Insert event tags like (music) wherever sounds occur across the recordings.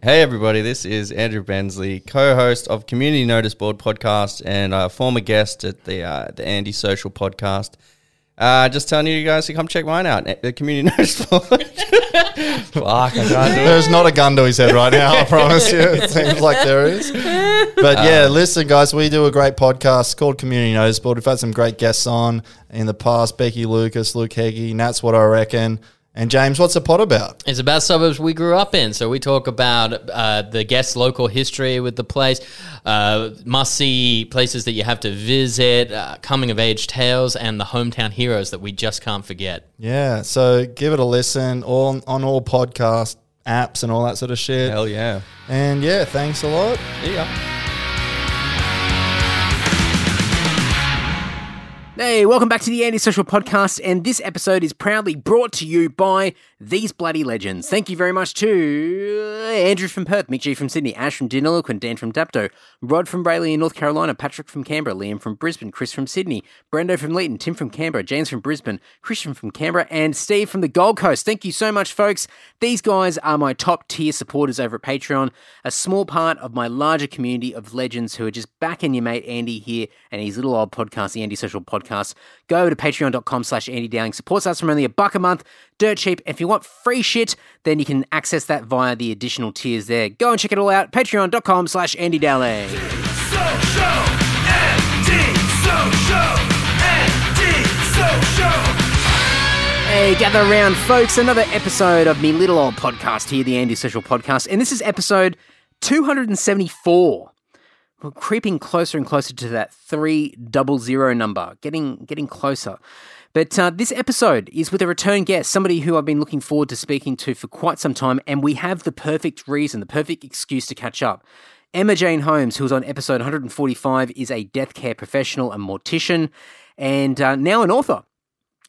Hey everybody, this is Andrew Bensley, co-host of Community Notice Board podcast and a former guest at the uh, the Andy Social podcast. Uh, just telling you guys to come check mine out, the Community (laughs) Notice Board. Fuck, I can't do it. There's not a gun to his head right now, I promise you. It seems like there is. But yeah, listen, guys, we do a great podcast called Community Notice Board. We've had some great guests on in the past Becky Lucas, Luke Heggie, and that's what I reckon. And James, what's the pod about? It's about suburbs we grew up in. So we talk about uh, the guest's local history with the place, uh, must see places that you have to visit, uh, coming of age tales, and the hometown heroes that we just can't forget. Yeah, so give it a listen all on all podcast apps and all that sort of shit. Hell yeah. And yeah, thanks a lot. Yeah. Hey, welcome back to the Andy Social Podcast, and this episode is proudly brought to you by these bloody legends. Thank you very much to Andrew from Perth, Mick G from Sydney, Ash from Deniliquin, Dan from Dapto, Rod from Raleigh in North Carolina, Patrick from Canberra, Liam from Brisbane, Chris from Sydney, Brendo from Leeton, Tim from Canberra, James from Brisbane, Christian from Canberra, and Steve from the Gold Coast. Thank you so much, folks. These guys are my top tier supporters over at Patreon, a small part of my larger community of legends who are just backing your mate Andy here and his little old podcast, the Andy Social Podcast. Go over to patreon.com slash Andy Dowling. Supports us from only a buck a month, dirt cheap. If you want free shit, then you can access that via the additional tiers there. Go and check it all out. Patreon.com slash Andy Dowling. Hey, gather around, folks. Another episode of me little old podcast here, the Andy Social Podcast. And this is episode 274. We're creeping closer and closer to that 300 number, getting getting closer. But uh, this episode is with a return guest, somebody who I've been looking forward to speaking to for quite some time, and we have the perfect reason, the perfect excuse to catch up. Emma Jane Holmes, who was on episode 145, is a death care professional and mortician, and uh, now an author.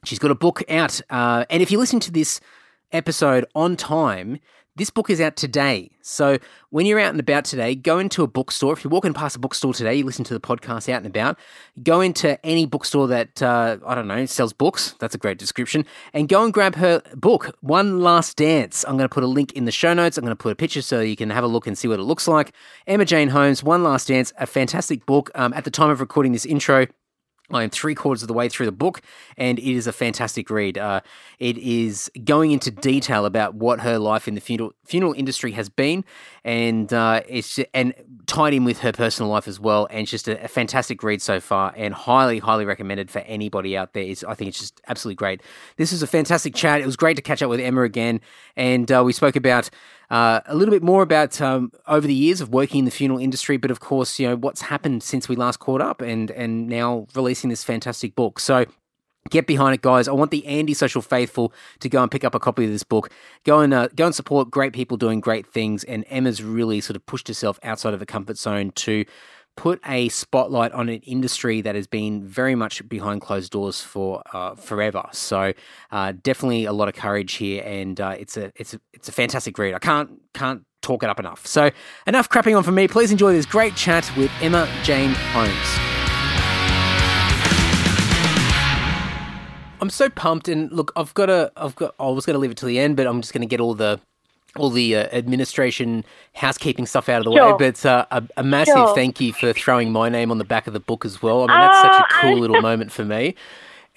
She's got a book out, uh, and if you listen to this episode on time, this book is out today. So when you're out and about today, go into a bookstore. If you're walking past a bookstore today, you listen to the podcast out and about, go into any bookstore that, uh, I don't know, sells books. That's a great description. And go and grab her book, One Last Dance. I'm going to put a link in the show notes. I'm going to put a picture so you can have a look and see what it looks like. Emma Jane Holmes, One Last Dance, a fantastic book. Um, at the time of recording this intro, I am three quarters of the way through the book, and it is a fantastic read. Uh, it is going into detail about what her life in the funeral funeral industry has been, and uh, it's and tied in with her personal life as well. And it's just a, a, fantastic read so far, and highly, highly recommended for anybody out there. It's, I think it's just absolutely great. This is a fantastic chat. It was great to catch up with Emma again, and uh, we spoke about. Uh, a little bit more about um, over the years of working in the funeral industry, but of course, you know what's happened since we last caught up, and and now releasing this fantastic book. So Get behind it, guys. I want the Andy Social Faithful to go and pick up a copy of this book. Go and uh, go and support great people doing great things. And Emma's really sort of pushed herself outside of the comfort zone to put a spotlight on an industry that has been very much behind closed doors for uh, forever. So uh, definitely a lot of courage here, and uh, it's a it's a it's a fantastic read. I can't can't talk it up enough. So enough crapping on for me. Please enjoy this great chat with Emma Jane Holmes. I'm so pumped, and look, I've got a, I've got, I was going to leave it to the end, but I'm just going to get all the, all the uh, administration, housekeeping stuff out of the Sure. way. But uh, a, a massive Sure. thank you for throwing my name on the back of the book as well. I mean, that's such a Oh, cool I- little (laughs) moment for me.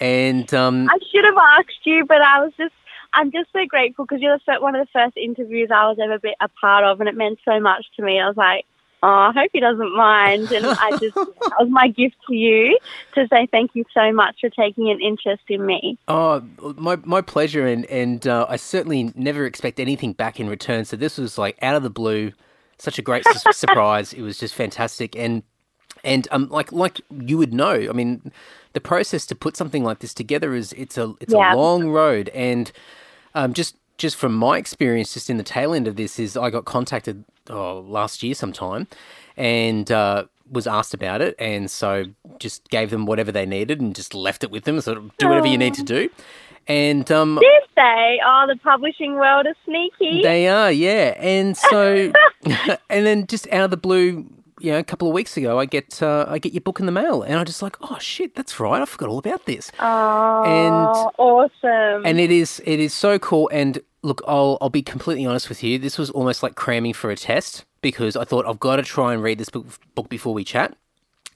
And um, I should have asked you, but I was just, I'm just so grateful because you're one of the first interviews I was ever a part of, and it meant so much to me. I was like, oh, I hope he doesn't mind. And I (laughs) just, that was my gift to you to say thank you so much for taking an interest in me. Oh, my my pleasure, and and uh, I certainly never expect anything back in return. So this was like out of the blue, such a great su- surprise. It was just fantastic, and and um, like like you would know, I mean, the process to put something like this together is it's a it's Yeah. a long road, and um, just just from my experience, just in the tail end of this, is I got contacted oh, last year sometime, and. Uh, was asked about it, and so just gave them whatever they needed, and just left it with them. Sort of do whatever you need to do, and um, Did they? Oh, the publishing world is sneaky. they are, yeah. And so, (laughs) and then just out of the blue, you know, a couple of weeks ago, I get uh, I get your book in the mail, and I just like, oh shit, that's right, I forgot all about this. oh, and- awesome. And it is it is so cool, and look, I'll I'll be completely honest with you. This was almost like cramming for a test because I thought I've got to try and read this book, book before we chat.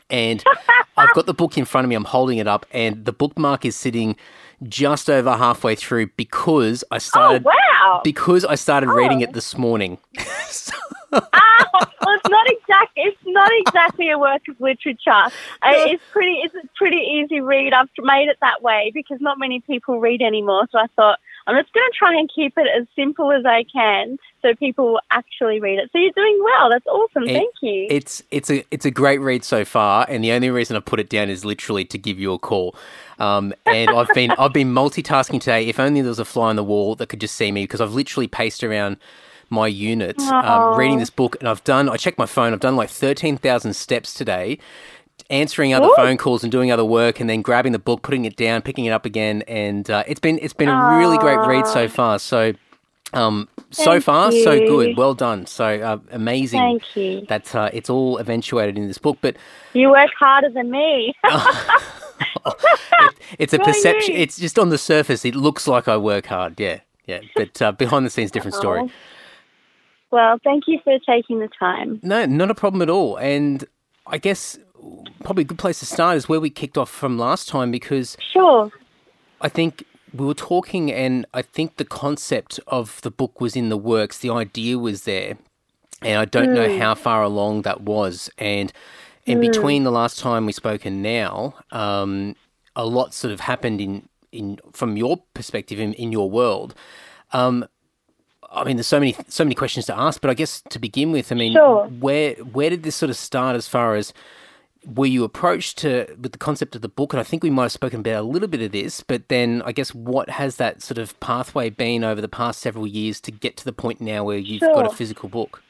And (laughs) I've got the book in front of me. I'm holding it up, and the bookmark is sitting just over halfway through because I started. Oh, wow. Because I started reading Oh. it this morning. (laughs) Ah, well, it's not exact. It's not exactly a work of literature. Uh, it's pretty. It's a pretty easy read. I've made it that way because not many people read anymore. So I thought I'm just going to try and keep it as simple as I can, so people will actually read it. So you're doing well. That's awesome. It- Thank you. It's it's a it's a great read so far, and the only reason I put it down is literally to give you a call. Um, and I've been I've been multitasking today. If only there was a fly on the wall that could just see me, because I've literally paced around my unit um, reading this book, and I've done. I checked my phone. I've done like thirteen thousand steps today. Answering other Ooh. phone calls and doing other work, and then grabbing the book, putting it down, picking it up again, and uh, it's been it's been a really great read so far. So, um, so far so good. Well done. So uh, amazing Thank you. that uh, it's all eventuated in this book, but You work harder than me. (laughs) it's a (laughs) perception. It's just on the surface, it looks like I work hard. Yeah, yeah, but uh, behind the scenes, different story. Oh. well, thank you for taking the time. No, not a problem at all. And I guess probably a good place to start is where we kicked off from last time because Sure. I think we were talking, and I think the concept of the book was in the works. The idea was there, and I don't know how far along that was. And in between the last time we spoke and now, um, a lot sort of happened in in from your perspective in, in your world. Um, I mean, there's so many so many questions to ask, but I guess to begin with, I mean, Sure. where where did this sort of start as far as were you approached to with the concept of the book? And I think we might have spoken about a little bit of this, but then I guess what has that sort of pathway been over the past several years to get to the point now where you've got a physical book?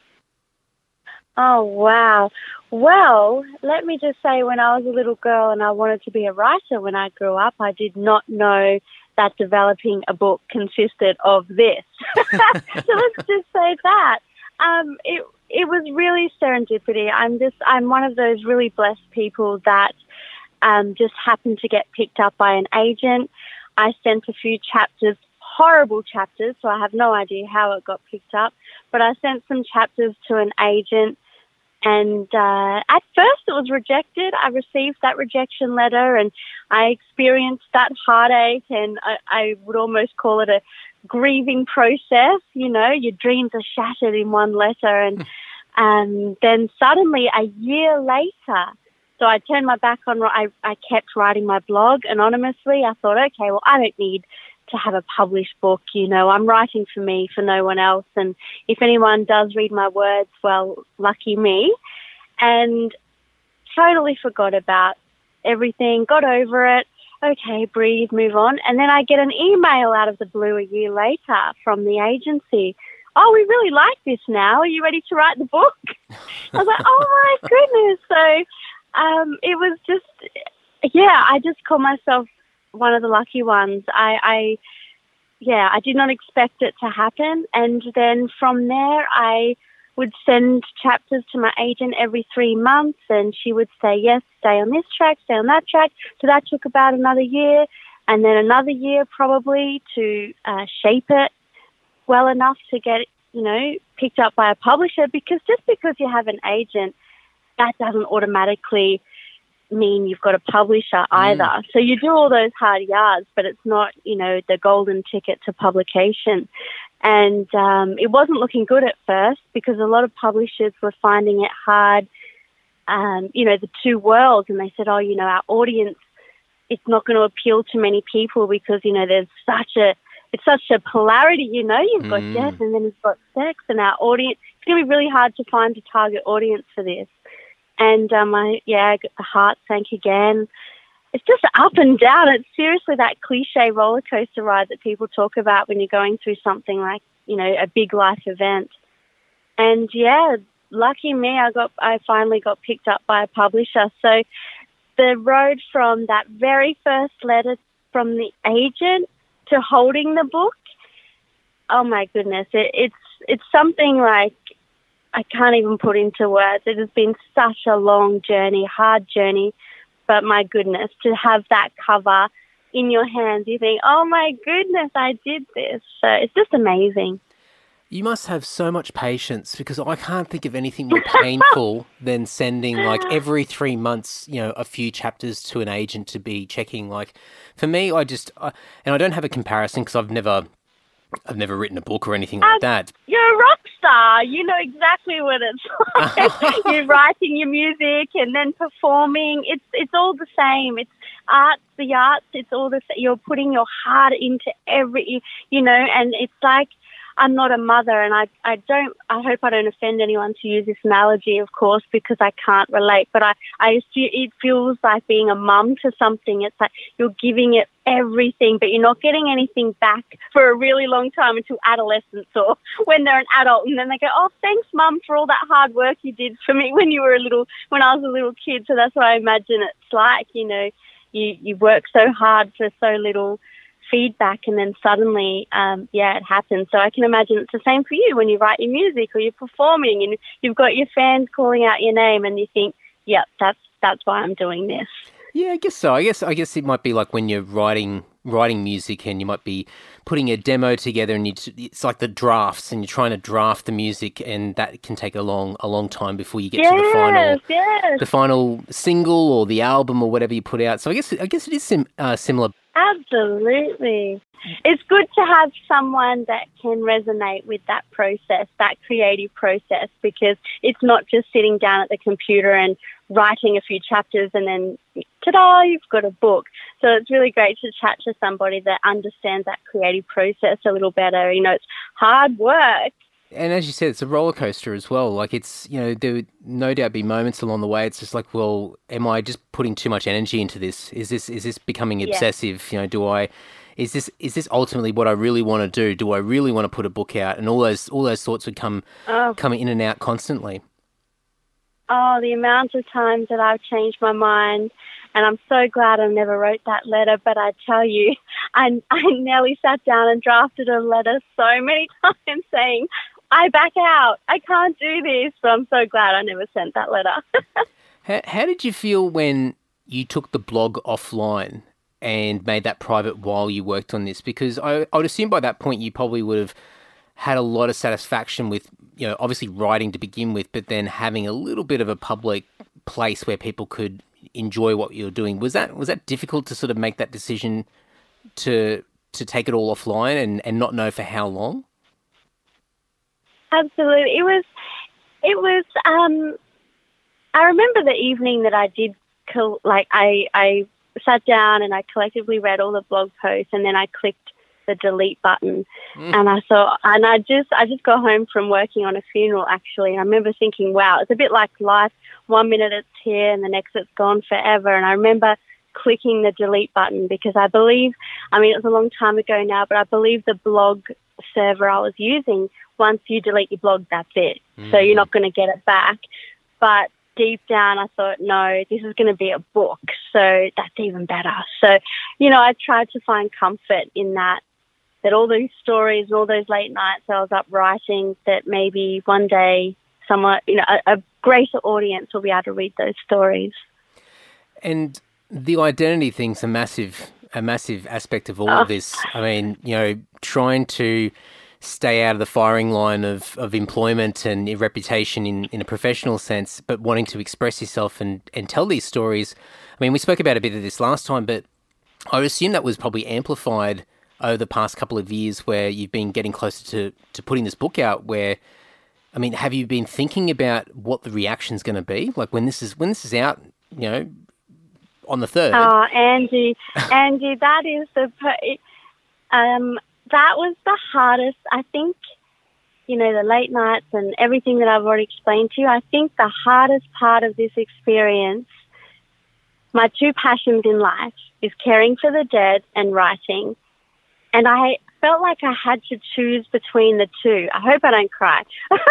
Oh, wow. Well, let me just say, when I was a little girl and I wanted to be a writer when I grew up, I did not know that developing a book consisted of this. (laughs) so let's just say that. Um, it, it was really serendipity. I'm just, I'm one of those really blessed people that um, just happened to get picked up by an agent. I sent a few chapters, horrible chapters, so I have no idea how it got picked up. But I sent some chapters to an agent, and uh, at first it was rejected. I received that rejection letter, and I experienced that heartache, and I, I would almost call it a grieving process. You know, your dreams are shattered in one letter, and um, then suddenly a year later. So I turned my back on. I, I kept writing my blog anonymously. I thought, okay, well, I don't need to have a published book. You know, I'm writing for me, for no one else. And if anyone does read my words, well, lucky me. And totally forgot about everything, got over it. Okay, breathe, move on. And then I get an email out of the blue a year later from the agency. Oh, we really like this now. Are you ready to write the book? (laughs) I was like, oh my goodness. So um, it was just, yeah, I just call myself one of the lucky ones. I, I, yeah, I did not expect it to happen. And then from there, I would send chapters to my agent every three months, and she would say, yes, stay on this track, stay on that track. So that took about another year, and then another year probably to uh, shape it well enough to get, you know, picked up by a publisher. Because just because you have an agent, that doesn't automatically mean you've got a publisher either. So you do all those hard yards, but it's not, you know, the golden ticket to publication. And um, it wasn't looking good at first because a lot of publishers were finding it hard, um, you know, the two worlds. And they said, oh, you know, our audience, it's not going to appeal to many people because, you know, there's such a, it's such a polarity, you know, you've got Mm. death and then you've got sex and our audience, it's going to be really hard to find a target audience for this. And um, I, yeah, the heart sank again. It's just up and down. It's seriously that cliche roller coaster ride that people talk about when you're going through something like, you know, a big life event. And yeah, lucky me, I got, I finally got picked up by a publisher. So the road from that very first letter from the agent to holding the book, oh my goodness, it, it's it's something like I can't even put into words. It has been such a long journey, hard journey, but my goodness, to have that cover in your hands, you think, oh my goodness, I did this. So it's just amazing. You must have so much patience because I can't think of anything more painful (laughs) than sending like every three months, you know, a few chapters to an agent to be checking. Like, for me, I just I, and I don't have a comparison because I've never, I've never written a book or anything like um, that. You're a rock star. You know exactly what it's (laughs) like. (laughs) You're writing your music and then performing. It's it's all the same. It's arts, the arts. It's all the same. you're putting your heart into every, you know, and it's like I'm not a mother, and I I don't. I hope I don't offend anyone to use this analogy, of course, because I can't relate. But I I assume it feels like being a mum to something. It's like you're giving it everything, but you're not getting anything back for a really long time until adolescence or when they're an adult, and then they go, "Oh, thanks, mum, for all that hard work you did for me when you were a little when I was a little kid." So that's what I imagine it's like. You know, you you work so hard for so little feedback and then suddenly um, yeah it happens. So i can imagine it's the same for you when you write your music or you're performing and you've got your fans calling out your name and you think yep that's that's why i'm doing this. Yeah i guess so. I guess i guess it might be like when you're writing writing music and you might be putting a demo together and you it's like the drafts and you're trying to draft the music and that can take a long a long time before you get yes, to the final yes. the final single or the album or whatever you put out. So i guess i guess it is sim, uh, similar Absolutely. It's good to have someone that can resonate with that process, that creative process, because it's not just sitting down at the computer and writing a few chapters and then ta-da, you've got a book. So it's really great to chat to somebody that understands that creative process a little better. You know, it's hard work, and as you said, it's a roller coaster as well. Like it's, you know, there would no doubt be moments along the way. It's just like, well, am I just putting too much energy into this? Is this is this becoming obsessive? Yeah. You know, do I is this is this ultimately what I really want to do? Do I really want to put a book out? And all those all those thoughts would come oh. coming in and out constantly. Oh, the amount of times that I've changed my mind and I'm so glad I never wrote that letter. But I tell you, (laughs) I, I nearly sat down and drafted a letter so many (laughs) times saying, I back out. I can't do this. But I'm so glad I never sent that letter. (laughs) how, how did you feel when you took the blog offline and made that private while you worked on this? Because I, I would assume by that point you probably would have had a lot of satisfaction with, you know, obviously writing to begin with, but then having a little bit of a public place where people could enjoy what you're doing. Was that was that difficult to sort of make that decision to to take it all offline and, and not know for how long? Absolutely. It was, it was, um, I remember the evening that I did, col- like, I, I sat down and I collectively read all the blog posts and then I clicked the delete button mm. and I thought and I just I just got home from working on a funeral actually and I remember thinking wow it's a bit like life one minute it's here and the next it's gone forever and I remember clicking the delete button because I believe I mean it was a long time ago now but I believe the blog server I was using once you delete your blog, that's it. Mm. So you're not going to get it back. But deep down, I thought, no, this is going to be a book. So that's even better. So, you know, I tried to find comfort in that, that all those stories and all those late nights I was up writing, that maybe one day someone, you know, a, a greater audience will be able to read those stories. And the identity thing's a massive, a massive aspect of all oh. of this. I mean, you know, trying to stay out of the firing line of, of employment and reputation in, in a professional sense, but wanting to express yourself and, and tell these stories. I mean, we spoke about a bit of this last time, but I assume that was probably amplified over the past couple of years where you've been getting closer to, to putting this book out where I mean, have you been thinking about what the reaction's going to be? Like when this is when this is out, you know, on the third. Oh, Andy, Andy, that is the um, that was the hardest. I think, you know, the late nights and everything that I've already explained to you. I think the hardest part of this experience, my two passions in life, is caring for the dead and writing. And I felt like I had to choose between the two. I hope I don't cry. (laughs) but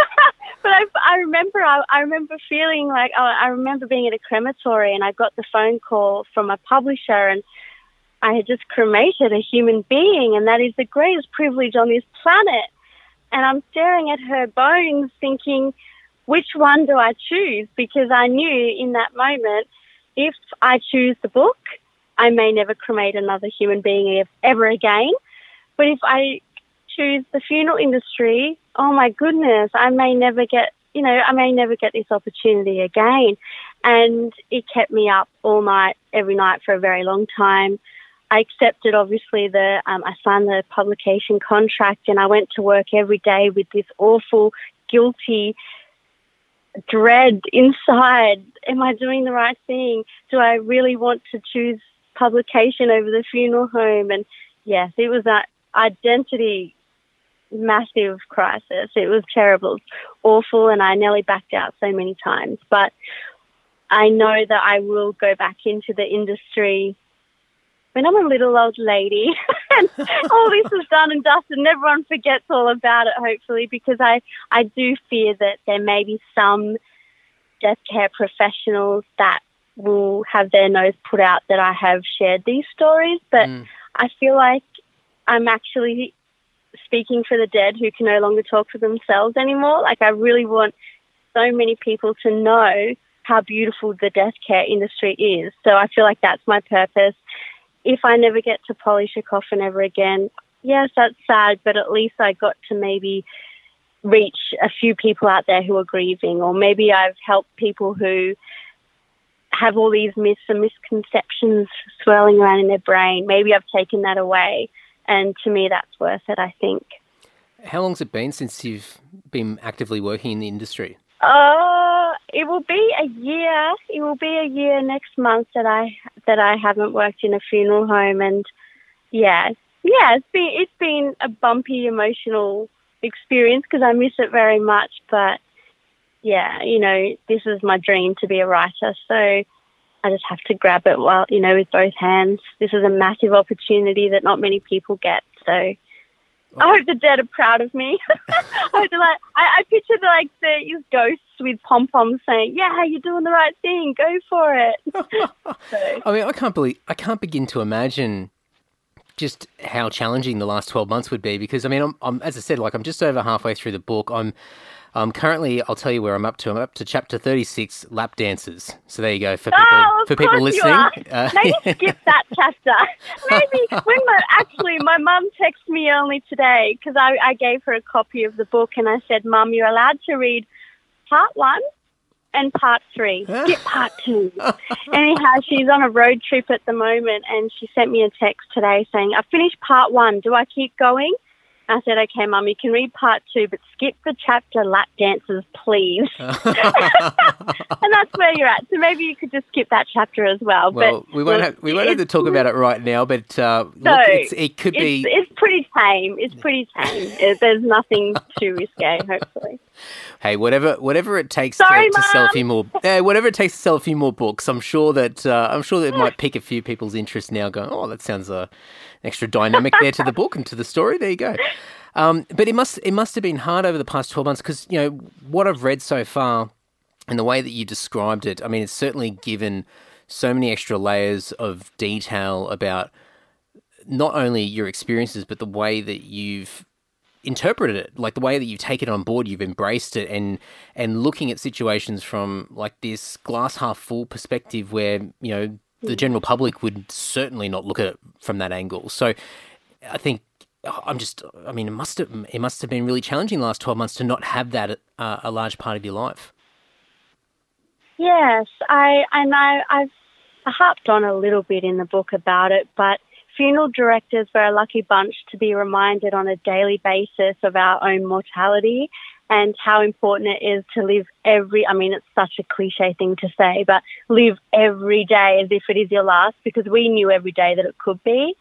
I, I remember, I, I remember feeling like, oh, I remember being at a crematory and I got the phone call from a publisher and I had just cremated a human being, and that is the greatest privilege on this planet. And I'm staring at her bones, thinking, which one do I choose? Because I knew in that moment, if I choose the book, I may never cremate another human being ever again. But if I choose the funeral industry, oh my goodness, I may never get, you know, I may never get this opportunity again. And it kept me up all night, every night for a very long time. I accepted, obviously, the um, I signed the publication contract, and I went to work every day with this awful, guilty dread inside. Am I doing the right thing? Do I really want to choose publication over the funeral home? And yes, it was that identity massive crisis. It was terrible, awful, and I nearly backed out so many times. But I know that I will go back into the industry when I'm a little old lady (laughs) and all this is done and dusted and everyone forgets all about it, hopefully, because I, I do fear that there may be some death care professionals that will have their nose put out that I have shared these stories. But mm. I feel like I'm actually speaking for the dead who can no longer talk for themselves anymore. Like, I really want so many people to know how beautiful the death care industry is. So I feel like that's my purpose if I never get to polish a coffin ever again, yes, that's sad, but at least I got to maybe reach a few people out there who are grieving, or maybe I've helped people who have all these myths and misconceptions swirling around in their brain. Maybe I've taken that away, and to me, that's worth it, I think. How long's it been since you've been actively working in the industry? Uh, it will be a year. It will be a year next month that I that I haven't worked in a funeral home, and yeah, yeah, it's been it's been a bumpy emotional experience because I miss it very much. But yeah, you know, this is my dream to be a writer, so I just have to grab it while you know with both hands. This is a massive opportunity that not many people get. So I hope the dead are proud of me. (laughs) I hope like I, I picture the, like these ghosts with pom poms saying, "Yeah, you're doing the right thing. Go for it." (laughs) so. I mean, I can't believe I can't begin to imagine just how challenging the last twelve months would be because I mean, I'm, I'm as I said, like I'm just over halfway through the book. I'm um, currently, I'll tell you where I'm up to. I'm up to chapter 36, lap dances. So there you go for people oh, for people listening. Uh, Maybe skip that chapter. (laughs) Maybe when my actually my mum texted me only today because I, I gave her a copy of the book and I said, "Mum, you're allowed to read part one and part three. (laughs) Skip part two." Anyhow, she's on a road trip at the moment and she sent me a text today saying, "I finished part one. Do I keep going?" I said, okay, mum, you can read part two, but skip the chapter lap dances, please. (laughs) (laughs) and that's where you're at. So maybe you could just skip that chapter as well. Well, but we won't have we won't have to talk about it right now, but uh, so look, it could be. It's pretty tame. It's pretty tame. There's nothing (laughs) too risque, hopefully. Hey, whatever whatever it takes Sorry, to, to, sell a few more, uh, whatever it takes to sell a few more books, I'm sure that uh, I'm sure that it might pique a few people's interest now. Going, oh, that sounds uh, extra dynamic there to the book and to the story. There you go. Um, but it must it must have been hard over the past twelve months because you know what I've read so far and the way that you described it. I mean, it's certainly given so many extra layers of detail about not only your experiences but the way that you've interpreted it like the way that you've taken it on board you've embraced it and and looking at situations from like this glass half full perspective where you know the general public would certainly not look at it from that angle. So I think I'm just, I mean, it must have, it must have been really challenging the last 12 months to not have that uh, a large part of your life. Yes, I, and I, I've harped on a little bit in the book about it, but funeral directors were a lucky bunch to be reminded on a daily basis of our own mortality and how important it is to live every, I mean, it's such a cliche thing to say, but live every day as if it is your last because we knew every day that it could be.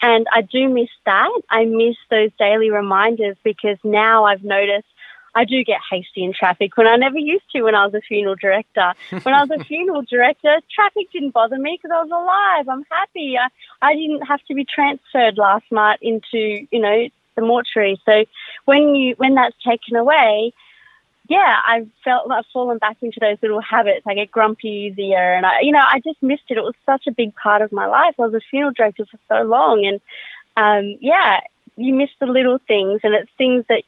And I do miss that. I miss those daily reminders because now I've noticed I do get hasty in traffic when I never used to when I was a funeral director. (laughs) When I was a funeral director, traffic didn't bother me because I was alive. I'm happy. I, I didn't have to be transferred last night into, you know, the mortuary. So when you when that's taken away, yeah, I felt like I've fallen back into those little habits. I get grumpy easier, and I, you know, I just missed it. It was such a big part of my life. I was a funeral director for so long, and um, yeah, you miss the little things, and it's things that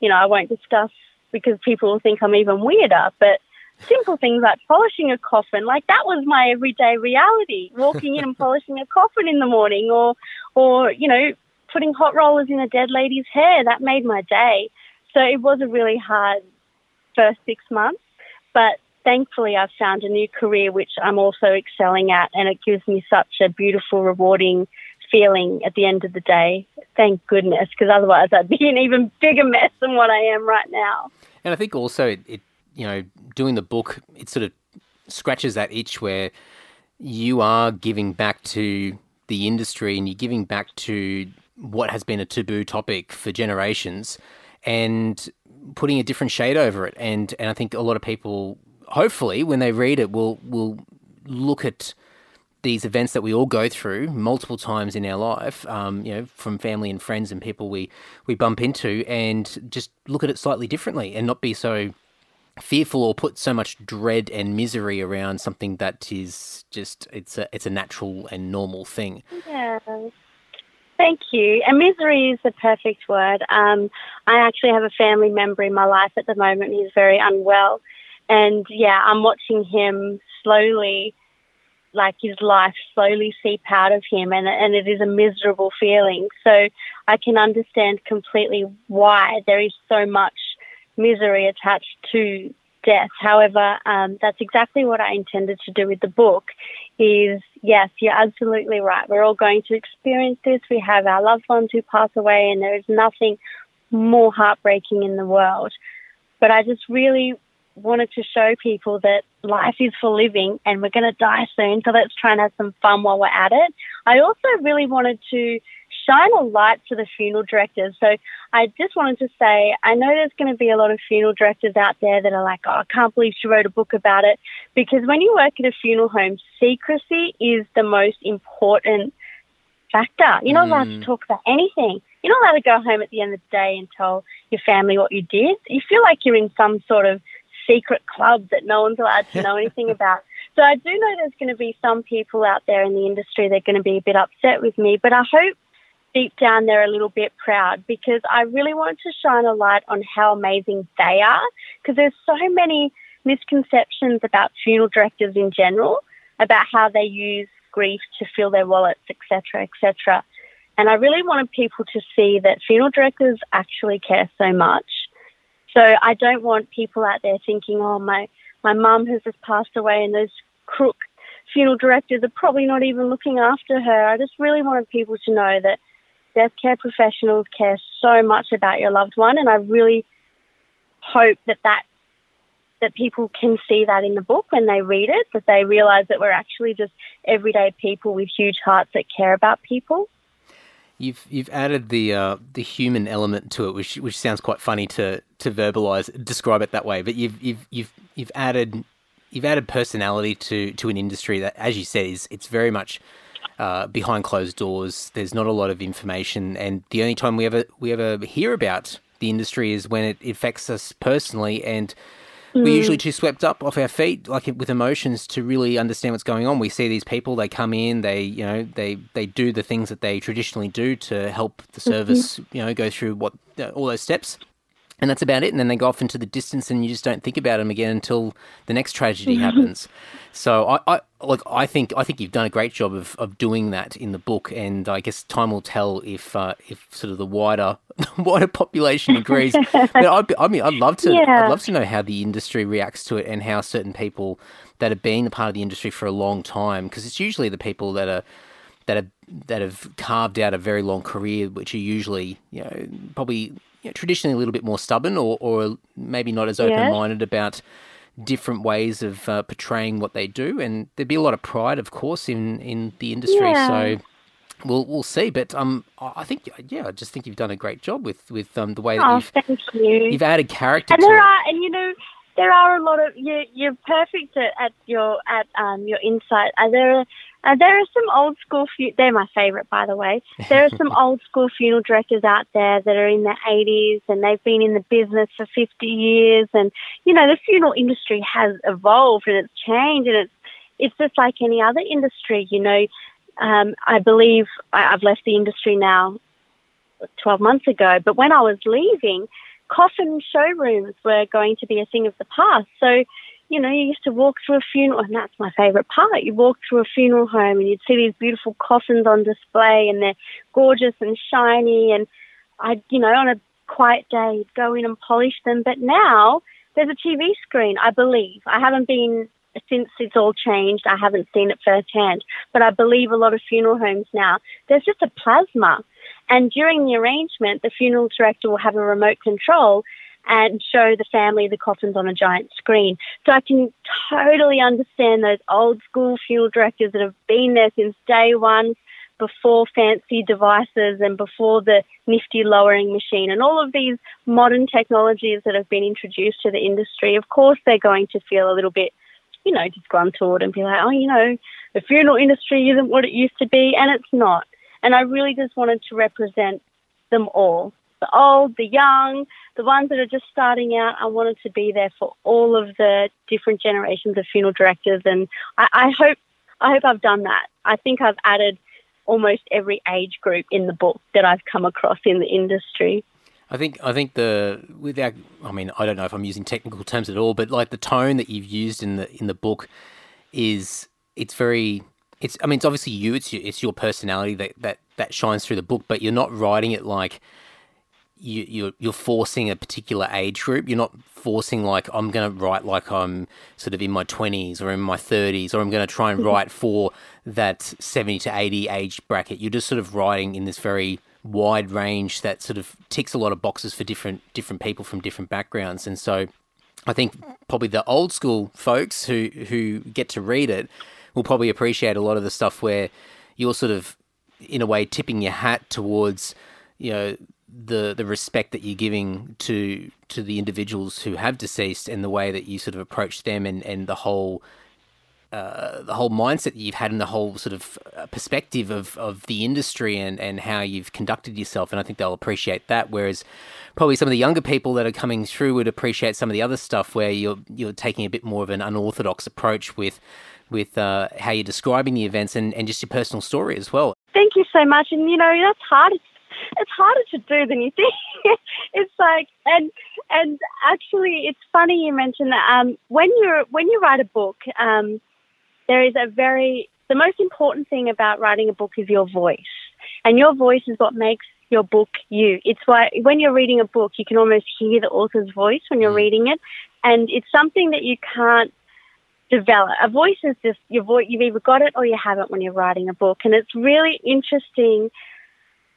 you know I won't discuss because people will think I'm even weirder. But simple things like polishing a coffin. Like that was my everyday reality. Walking in and (laughs) polishing a coffin in the morning, or or you know putting hot rollers in a dead lady's hair. That made my day. So it was a really hard first six months, but thankfully I've found a new career which I'm also excelling at, and it gives me such a beautiful, rewarding feeling at the end of the day. Thank goodness, because otherwise I'd be an even bigger mess than what I am right now. And I think also it, it you know, doing the book, it sort of scratches that itch where you are giving back to the industry and you're giving back to what has been a taboo topic for generations and putting a different shade over it. And and I think a lot of people hopefully when they read it will will look at these events that we all go through multiple times in our life, um, you know, from family and friends and people we, we bump into, and just look at it slightly differently and not be so fearful or put so much dread and misery around something that is just it's a it's a natural and normal thing. Yeah. Thank you. And misery is the perfect word. Um, I actually have a family member in my life at the moment. He's very unwell. And yeah, I'm watching him slowly like his life slowly seep out of him and, and it is a miserable feeling. So I can understand completely why there is so much misery attached to death. However, um, that's exactly what I intended to do with the book is yes, you're absolutely right. We're all going to experience this. We have our loved ones who pass away and there is nothing more heartbreaking in the world. But I just really wanted to show people that life is for living and we're going to die soon. So let's try and have some fun while we're at it. I also really wanted to shine a light to the funeral directors. So I just wanted to say, I know there's going to be a lot of funeral directors out there that are like, oh, I can't believe she wrote a book about it. Because when you work at a funeral home, secrecy is the most important factor. You're not mm. allowed to mm. talk about anything. You're not allowed to go home at the end of the day and tell your family what you did. You feel like you're in some sort of secret club that no one's allowed to know anything (laughs) about. So I do know there's going to be some people out there in the industry that are going to be a bit upset with me, but I hope deep down they're a little bit proud because I really want to shine a light on how amazing they are because there's so many misconceptions about funeral directors in general about how they use grief to fill their wallets, etc., etc. And I really wanted people to see that funeral directors actually care so much so I don't want people out there thinking, oh, my, my mum has just passed away and those crook funeral directors are probably not even looking after her. I just really wanted people to know that death care professionals care so much about your loved one, and I really hope that that that people can see that in the book when they read it, that they realise that we're actually just everyday people with huge hearts that care about people. You've you've added the uh, the human element to it, which which sounds quite funny to to verbalize, describe it that way. But you've you've you've you've added you've added personality to to an industry that, as you said, is it's very much uh, behind closed doors. There's not a lot of information, and the only time we ever we ever hear about the industry is when it affects us personally and Mm. We're usually too swept up off our feet, like with emotions, to really understand what's going on. We see these people; they come in, they you know they they do the things that they traditionally do to help the mm-hmm. service, mm-hmm. you know, go through what all those steps and that's about it. And then they go off into the distance, and you just don't think about them again until the next tragedy mm-hmm. happens. So I, I look, I think I think you've done a great job of, of doing that in the book, and I guess time will tell if uh, if sort of the wider (laughs) wider population agrees. (laughs) but I'd, I mean, I'd love to yeah. I'd love to know how the industry reacts to it, and how certain people that have been a part of the industry for a long time, because it's usually the people that are that have that have carved out a very long career, which are usually you know probably you know, traditionally a little bit more stubborn or, or maybe not as open minded yeah. about different ways of uh, portraying what they do. And there'd be a lot of pride, of course, in, in the industry. Yeah. So we'll we'll see. But um, I think yeah, I just think you've done a great job with with um, the way that oh, you've thank you. you've added character. And there it. are, and you know, there are a lot of you. You're perfect at, at your at um your insight. Are there uh, there are some old school, fu- they're my favourite, by the way. (laughs) There are some old school funeral directors out there that are in their 80s and they've been in the business for 50 years. And, you know, the funeral industry has evolved and it's changed and it's, it's just like any other industry, you know. Um, I believe I, I've left the industry now 12 months ago, but when I was leaving, coffin showrooms were going to be a thing of the past. So, you know, you used to walk through a funeral, and that's my favourite part. You walk through a funeral home and you'd see these beautiful coffins on display, and they're gorgeous and shiny. And I, you know, on a quiet day, you'd go in and polish them. But now there's a TV screen, I believe. I haven't been since it's all changed. I haven't seen it firsthand, but I believe a lot of funeral homes now there's just a plasma, and during the arrangement, the funeral director will have a remote control and show the family the coffins on a giant screen. So I can totally understand those old school funeral directors that have been there since day one, before fancy devices and before the nifty lowering machine and all of these modern technologies that have been introduced to the industry. Of course, they're going to feel a little bit you know, disgruntled and be like, oh, you know, the funeral industry isn't what it used to be, and it's not. And I really just wanted to represent them all the old, the young, the ones that are just starting out. I wanted to be there for all of the different generations of funeral directors, and I, I hope I hope I've done that. I think I've added almost every age group in the book that I've come across in the industry. I think I think the without I mean I don't know if I'm using technical terms at all, but like the tone that you've used in the in the book is it's very it's I mean it's obviously you it's your, it's your personality that that that shines through the book, but you're not writing it like you, you're you're forcing a particular age group. You're not forcing like I'm going to write like I'm sort of in my 20s or in my 30s, or I'm going to try and mm-hmm. write for that 70 to 80 age bracket. You're just sort of writing in this very wide range that sort of ticks a lot of boxes for different different people from different backgrounds. And so I think probably the old school folks who who get to read it will probably appreciate a lot of the stuff where you're sort of in a way tipping your hat towards you know the the respect that you're giving to to the individuals who have deceased and the way that you sort of approach them and and the whole uh, the whole mindset that you've had and the whole sort of uh, perspective of, of the industry and, and how you've conducted yourself. And I think they'll appreciate that. Whereas probably some of the younger people that are coming through would appreciate some of the other stuff where you're you're taking a bit more of an unorthodox approach with with uh, how you're describing the events and, and just your personal story as well. Thank you so much. And you know that's hard. It's harder to do than you think. (laughs) it's like and and actually it's funny you mentioned that um, when you're when you write a book. Um, there is a very, the most important thing about writing a book is your voice. And your voice is what makes your book you. It's why when you're reading a book, you can almost hear the author's voice when you're mm. reading it. And it's something that you can't develop. A voice is just your voice, you've either got it or you haven't when you're writing a book. And it's really interesting.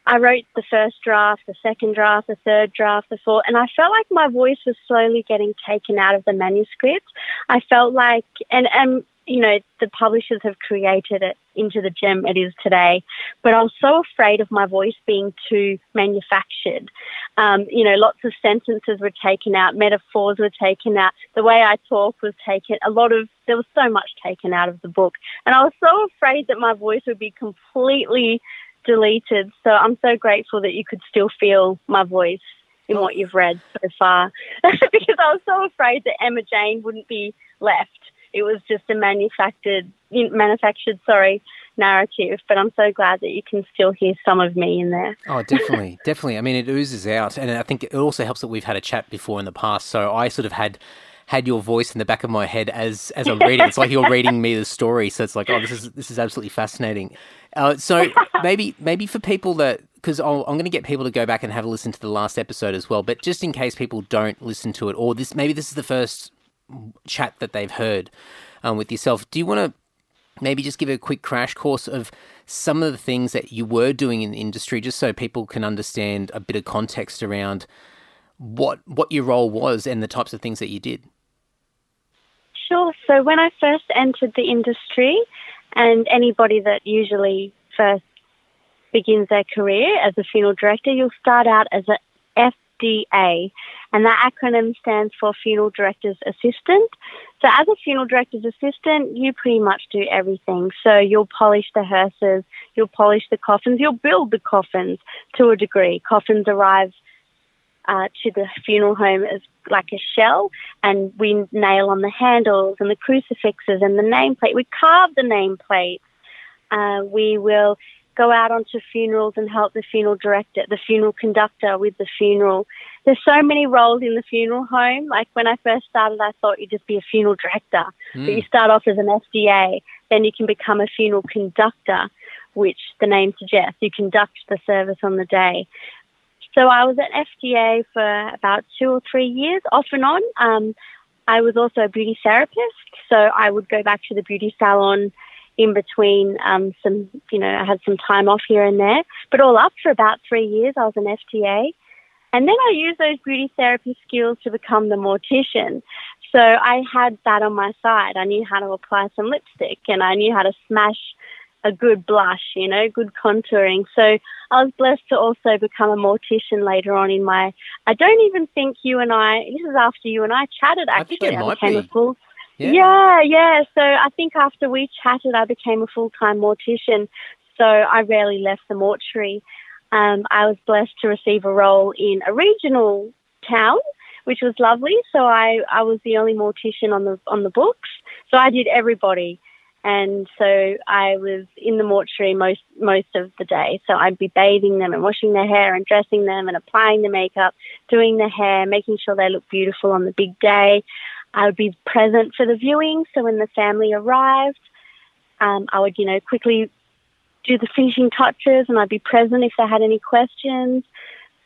I wrote the first draft, the second draft, the third draft, the fourth, and I felt like my voice was slowly getting taken out of the manuscript. I felt like, and, and you know, the publishers have created it into the gem it is today. But I was so afraid of my voice being too manufactured. Um, you know, lots of sentences were taken out, metaphors were taken out, the way I talk was taken, a lot of, there was so much taken out of the book. And I was so afraid that my voice would be completely deleted. So I'm so grateful that you could still feel my voice in oh. what you've read so far (laughs) because I was so afraid that Emma Jane wouldn't be left it was just a manufactured, manufactured, sorry, narrative. But I'm so glad that you can still hear some of me in there. Oh, definitely, (laughs) definitely. I mean, it oozes out, and I think it also helps that we've had a chat before in the past. So I sort of had had your voice in the back of my head as as I'm reading. It's like you're reading me the story. So it's like, oh, this is this is absolutely fascinating. Uh, so maybe maybe for people that because I'm going to get people to go back and have a listen to the last episode as well. But just in case people don't listen to it, or this maybe this is the first chat that they've heard um, with yourself. Do you want to maybe just give a quick crash course of some of the things that you were doing in the industry, just so people can understand a bit of context around what what your role was and the types of things that you did? Sure. So when I first entered the industry, and anybody that usually first begins their career as a funeral director, you'll start out as a FDA, and that acronym stands for Funeral Director's Assistant. So, as a funeral director's assistant, you pretty much do everything. So, you'll polish the hearses, you'll polish the coffins, you'll build the coffins to a degree. Coffins arrive uh, to the funeral home as like a shell, and we nail on the handles and the crucifixes and the nameplate. We carve the nameplate. Uh, we will go out onto funerals and help the funeral director, the funeral conductor with the funeral. There's so many roles in the funeral home. Like when I first started, I thought you'd just be a funeral director, but you start off as an FDA, then you can become a funeral conductor, which the name suggests. You conduct the service on the day. So I was at FDA for about two or three years, off and on. Um, I was also a beauty therapist, so I would go back to the beauty salon in between um, some, you know, I had some time off here and there. But all up for about three years, I was an FDA. And then I used those beauty therapy skills to become the mortician. So I had that on my side. I knew how to apply some lipstick and I knew how to smash a good blush, you know, good contouring. So I was blessed to also become a mortician later on in my. I don't even think you and I. This is after you and I chatted. Actually, I think it might became be. a full. Yeah. Yeah, yeah. So I think after we chatted, I became a full time mortician. So I rarely left the mortuary. Um, I was blessed to receive a role in a regional town, which was lovely. So I, I was the only mortician on the on the books. So I did everybody, and so I was in the mortuary most most of the day. So I'd be bathing them and washing their hair and dressing them and applying the makeup, doing the hair, making sure they look beautiful on the big day. I would be present for the viewing. So when the family arrived, um, I would, you know, quickly do the finishing touches and I'd be present if they had any questions.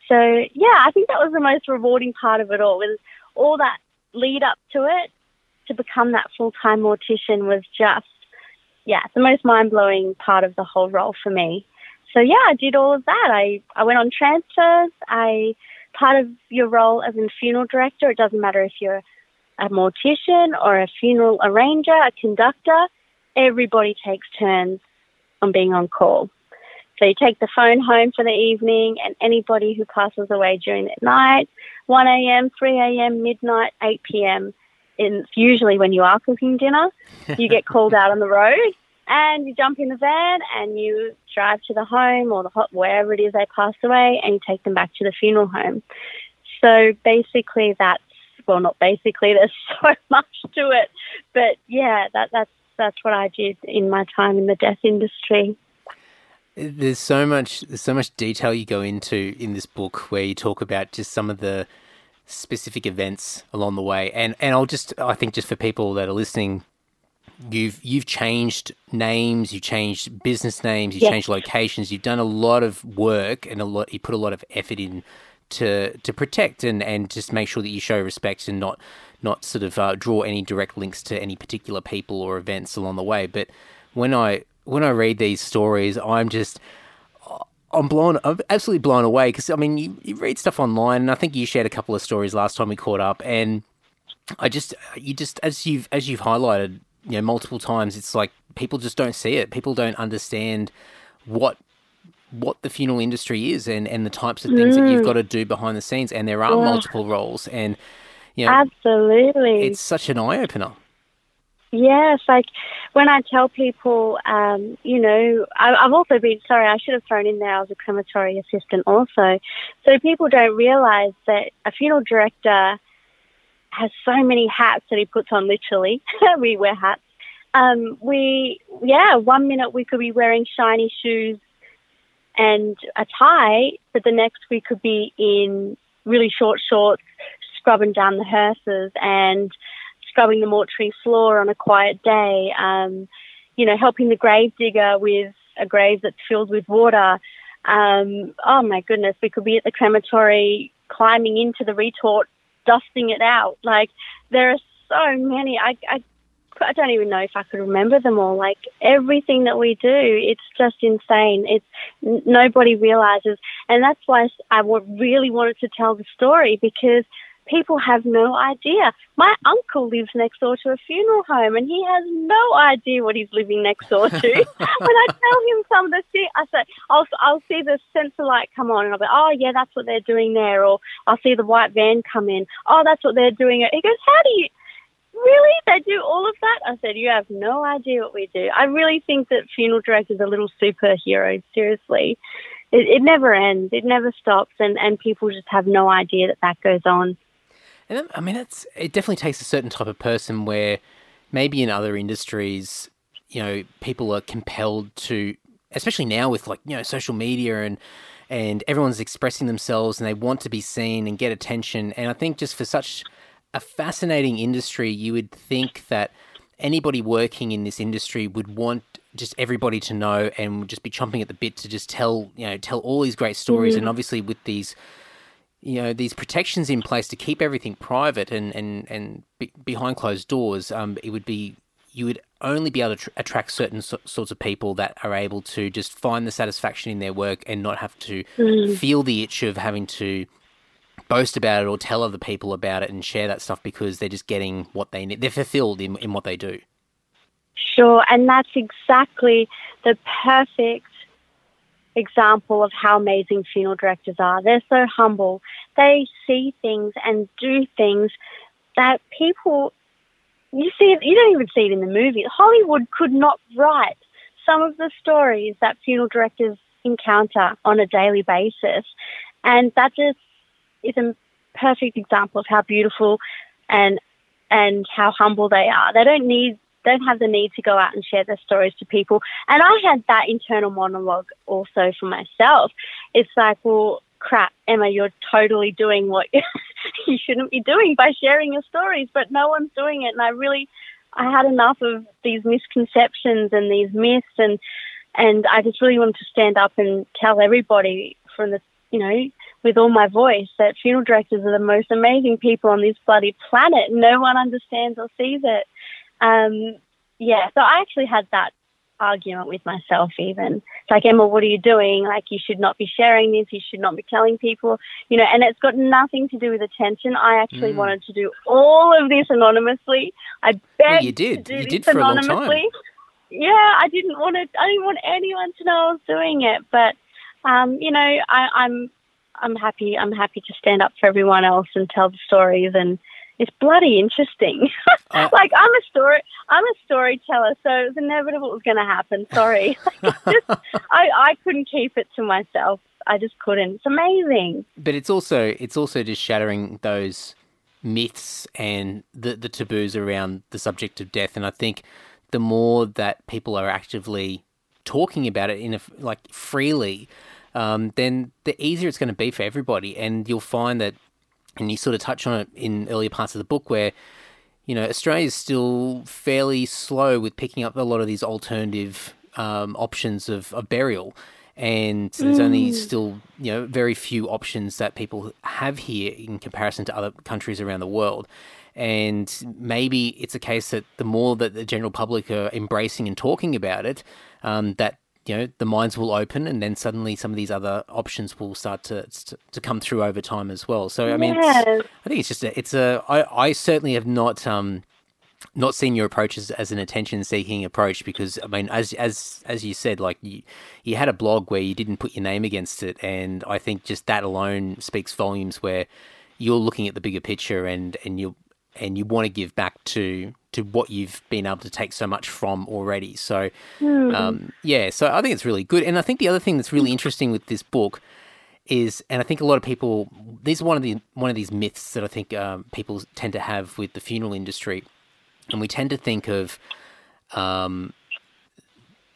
So yeah, I think that was the most rewarding part of it all. Was all that lead up to it to become that full time mortician was just yeah, the most mind blowing part of the whole role for me. So yeah, I did all of that. I, I went on transfers. I part of your role as a funeral director, it doesn't matter if you're a mortician or a funeral arranger, a conductor, everybody takes turns on being on call. So you take the phone home for the evening, and anybody who passes away during the night, 1 a.m., 3 a.m., midnight, 8 p.m., it's usually when you are cooking dinner, you get (laughs) called out on the road and you jump in the van and you drive to the home or the hot wherever it is they passed away and you take them back to the funeral home. So basically, that's well, not basically. (laughs) There's so much to it, but yeah, that that's that's what I did in my time in the death industry. There's so much there's so much detail you go into in this book where you talk about just some of the specific events along the way. And and I'll just I think just for people that are listening, you've you've changed names, you've changed business names, you Yes. changed locations, you've done a lot of work and a lot you put a lot of effort in to to protect and and just make sure that you show respect and not not sort of uh, draw any direct links to any particular people or events along the way. But when I when I read these stories, I'm just I'm blown. I'm absolutely blown away because I mean, you, you read stuff online, and I think you shared a couple of stories last time we caught up, and I just you just as you've as you've highlighted, you know, multiple times, it's like people just don't see it. People don't understand what what the funeral industry is and and the types of things that you've mm. got to do behind the scenes, and there are Yeah. multiple roles, and you know, Absolutely. it's such an eye opener. Yes, like when I tell people, um, you know, I, I've also been, sorry, I should have thrown in there, I was a crematory assistant also. So people don't realize that a funeral director has so many hats that he puts on, literally. (laughs) we wear hats. Um, we, yeah, one minute we could be wearing shiny shoes and a tie, but the next we could be in really short shorts, scrubbing down the hearses and scrubbing the mortuary floor on a quiet day, um, you know, helping the grave digger with a grave that's filled with water. Um, oh my goodness, we could be at the crematory climbing into the retort, dusting it out. Like there are so many. I, I, I don't even know if I could remember them all. Like everything that we do, it's just insane. It's nobody realizes, and that's why I really wanted to tell the story because people have no idea. My uncle lives next door to a funeral home and he has no idea what he's living next door to. (laughs) when I tell him some of the shit, I say, I'll, I'll see the sensor light come on and I'll be, oh, yeah, that's what they're doing there. Or I'll see the white van come in. Oh, that's what they're doing. He goes, how do you, really? They do all of that? I said, you have no idea what we do. I really think that funeral directors are little superheroes, seriously. It, it never ends. It never stops. And, and people just have no idea that that goes on. And I mean, that's it. Definitely takes a certain type of person where maybe in other industries, you know, people are compelled to especially now with like you know social media and and everyone's expressing themselves and they want to be seen and get attention. And I think just for such a fascinating industry, you would think that anybody working in this industry would want just everybody to know and would just be chomping at the bit to just tell you know tell all these great stories. And mm. obviously with these you know these protections in place to keep everything private and and and be, behind closed doors, um, it would be you would only be able to tr- attract certain so- sorts of people that are able to just find the satisfaction in their work and not have to feel the itch of having to boast about it or tell other people about it and share that stuff because they're just getting what they need. They're fulfilled in, in what they do. Sure, and that's exactly the perfect example of how amazing funeral directors are. They're so humble. They see things and do things that people you see it, you don't even see it in the movie. Hollywood could not write some of the stories that funeral directors encounter on a daily basis, and that just is a perfect example of how beautiful and and how humble they are. They don't need don't have the need to go out and share their stories to people. And I had that internal monologue also for myself. It's like, well, crap, Emma, you're totally doing what (laughs) you shouldn't be doing by sharing your stories, but no one's doing it. And I really, I had enough of these misconceptions and these myths, and and I just really wanted to stand up and tell everybody from the, you know, with all my voice that funeral directors are the most amazing people on this bloody planet. No one understands or sees it. Um, yeah, so I actually had that argument with myself even. It's like, Emma, what are you doing? Like, you should not be sharing this. You should not be telling people, you know, and it's got nothing to do with attention. I actually wanted to do all of this anonymously. I begged Well, you did. to do You this did for a long time. anonymously. Yeah, I didn't want to, I didn't want anyone to know I was doing it. But, um, you know, I, I'm, I'm happy, I'm happy to stand up for everyone else and tell the stories and, it's bloody interesting. (laughs) Uh, like I'm a story, I'm a storyteller, so it was inevitable it was going to happen. Sorry, (laughs) (laughs) Like, just, I I couldn't keep it to myself. I just couldn't. It's amazing. but it's also it's also just shattering those myths and the the taboos around the subject of death and i think the more that people are actively talking about it in a, like freely um, then the easier it's going to be for everybody and you'll find that and you sort of touch on it in earlier parts of the book where you know australia is still fairly slow with picking up a lot of these alternative um, options of, of burial. And there's only still you know very few options that people have here in comparison to other countries around the world. And maybe it's a case that the more that the general public are embracing and talking about it um, that you know the minds will open and then suddenly some of these other options will start to to, come through over time as well so i mean Yes. i think it's just a, it's a I, I certainly have not um not seen your approach as, as an attention seeking approach because I mean as as as you said like you you had a blog where you didn't put your name against it and I think just that alone speaks volumes where you're looking at the bigger picture and and you and you want to give back to to what you've been able to take so much from already. So um, yeah so I think it's really good. And I think the other thing that's really interesting with this book is, and I think a lot of people, these are one of the one of these myths that I think um, people tend to have with the funeral industry, and we tend to think of um,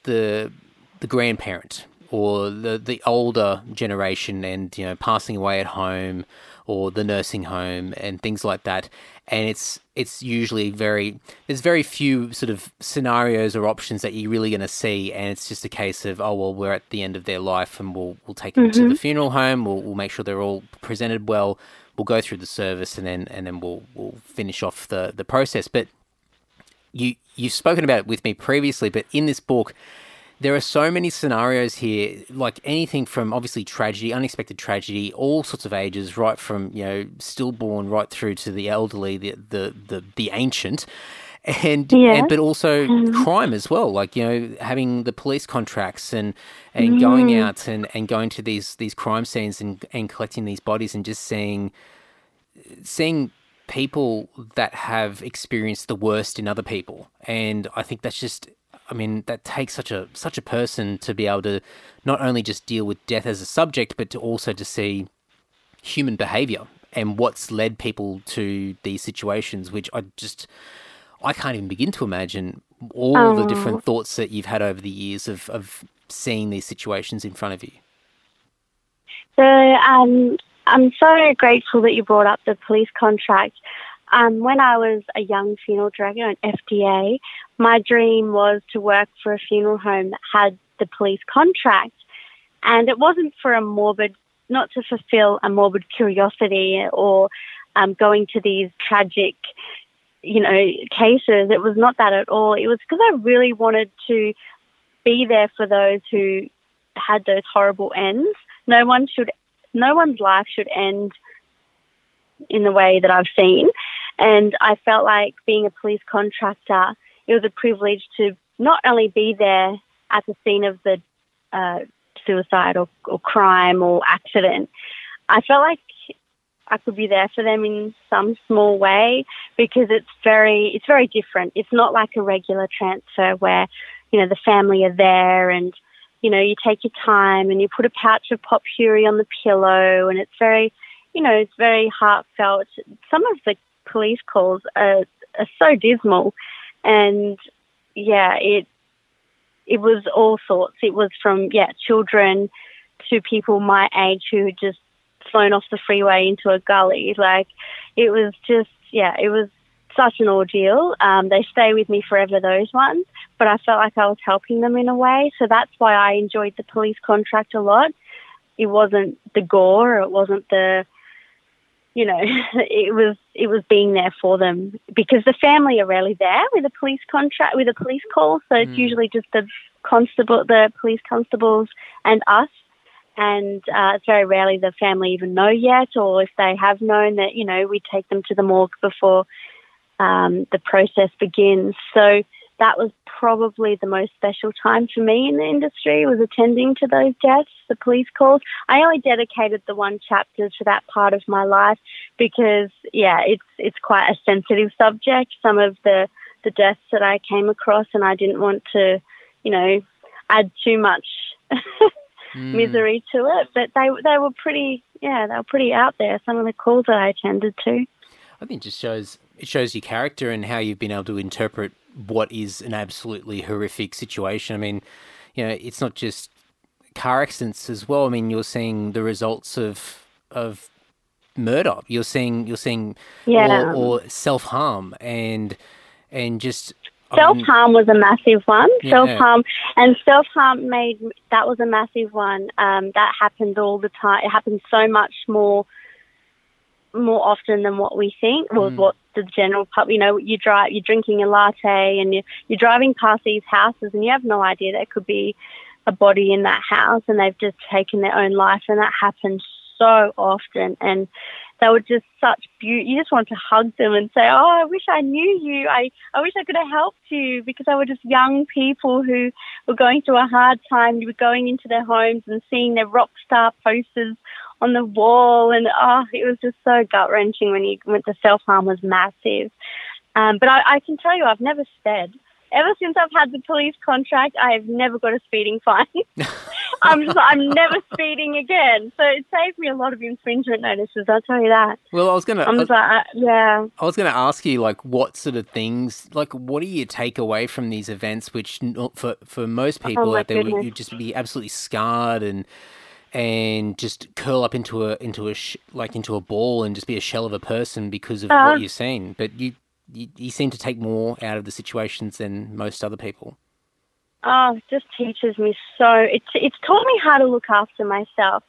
the the grandparent or the the older generation, and you know, passing away at home or the nursing home and things like that. And it's it's usually very there's very few sort of scenarios or options that you're really going to see, and it's just a case of oh well we're at the end of their life and we'll we'll take them to the mm-hmm. funeral home, we'll we'll make sure they're all presented well, we'll go through the service and then and then we'll we'll finish off the the process. But you you've spoken about it with me previously, but in this book, there are so many scenarios here, like anything from obviously tragedy, unexpected tragedy, all sorts of ages, right from you know stillborn right through to the elderly, the the the, the ancient. And, Yeah. and but also mm-hmm. crime as well, like you know having the police contracts and and going mm. out and, and going to these these crime scenes and, and collecting these bodies and just seeing seeing people that have experienced the worst in other people and i think that's just i mean that takes such a such a person to be able to not only just deal with death as a subject but to also to see human behavior and what's led people to these situations which i just i can't even begin to imagine all the different thoughts that you've had over the years of, of seeing these situations in front of you? So um, I'm so grateful that you brought up the police contract. Um, when I was a young funeral director at FDA, my dream was to work for a funeral home that had the police contract. And it wasn't for a morbid, not to fulfill a morbid curiosity or um, going to these tragic, you know, cases. It was not that at all. It was because I really wanted to be there for those who had those horrible ends. No one should, no one's life should end in the way that I've seen. And I felt like being a police contractor, it was a privilege to not only be there at the scene of the uh, suicide or, or crime or accident, I felt like I could be there for them in some small way because it's very it's very different. It's not like a regular transfer where you know the family are there and you know you take your time and you put a pouch of puree on the pillow and it's very you know it's very heartfelt. Some of the police calls are, are so dismal and yeah it it was all sorts. It was from yeah children to people my age who had just flown off the freeway into a gully. Like it was just yeah, it was such an ordeal. Um, they stay with me forever, those ones. But I felt like I was helping them in a way, so that's why I enjoyed the police contract a lot. It wasn't the gore, it wasn't the you know, (laughs) it was it was being there for them because the family are rarely there with a police contract with a police call. So it's usually just the constable, the police constables, and us. And uh, it's very rarely the family even know yet, or if they have known that, you know, we take them to the morgue before um, the process begins. So that was probably the most special time for me in the industry was attending to those deaths, the police calls. I only dedicated the one chapter to that part of my life because yeah, it's it's quite a sensitive subject. Some of the the deaths that I came across and I didn't want to, you know, add too much (laughs) hmm. misery to it. But they they were pretty yeah, they were pretty out there, some of the calls that I attended to. I think it just shows it shows your character and how you've been able to interpret what is an absolutely horrific situation. I mean, you know, it's not just car accidents as well. I mean, you're seeing the results of of murder. You're seeing you're seeing Yeah. or, or self harm and and just self harm was a massive one. Yeah. Self harm and self harm made that was a massive one. Um, that happened all the time. It happened so much more more often than what we think, or Mm. what the general pub. You know, you drive, you're drinking a latte, and you're you're driving past these houses, and you have no idea there could be a body in that house, and they've just taken their own life, and that happens so often, and they were just such beauty. You just want to hug them and say, "Oh, I wish I knew you. I I wish I could have helped you," because they were just young people who were going through a hard time. You were going into their homes and seeing their rock star posters on the wall, and oh, it was just so gut wrenching when you went to self harm was massive. Um, but I, I can tell you, I've never sped. Ever since I've had the police contract, I have never got a speeding fine. (laughs) I'm just, I'm never (laughs) speeding again. So it saved me a lot of infringement notices. I'll tell you that. well, I was gonna I'm just like, uh, yeah. I was going to ask you, like, what sort of things, like, what do you take away from these events, which for for most people my out there would you'd just be absolutely scarred and and just curl up into a into a sh- like into a ball and just be a shell of a person because of Uh. what you've seen. But you, you you seem to take more out of the situations than most other people. Oh, it just teaches me so. It's it's taught me how to look after myself.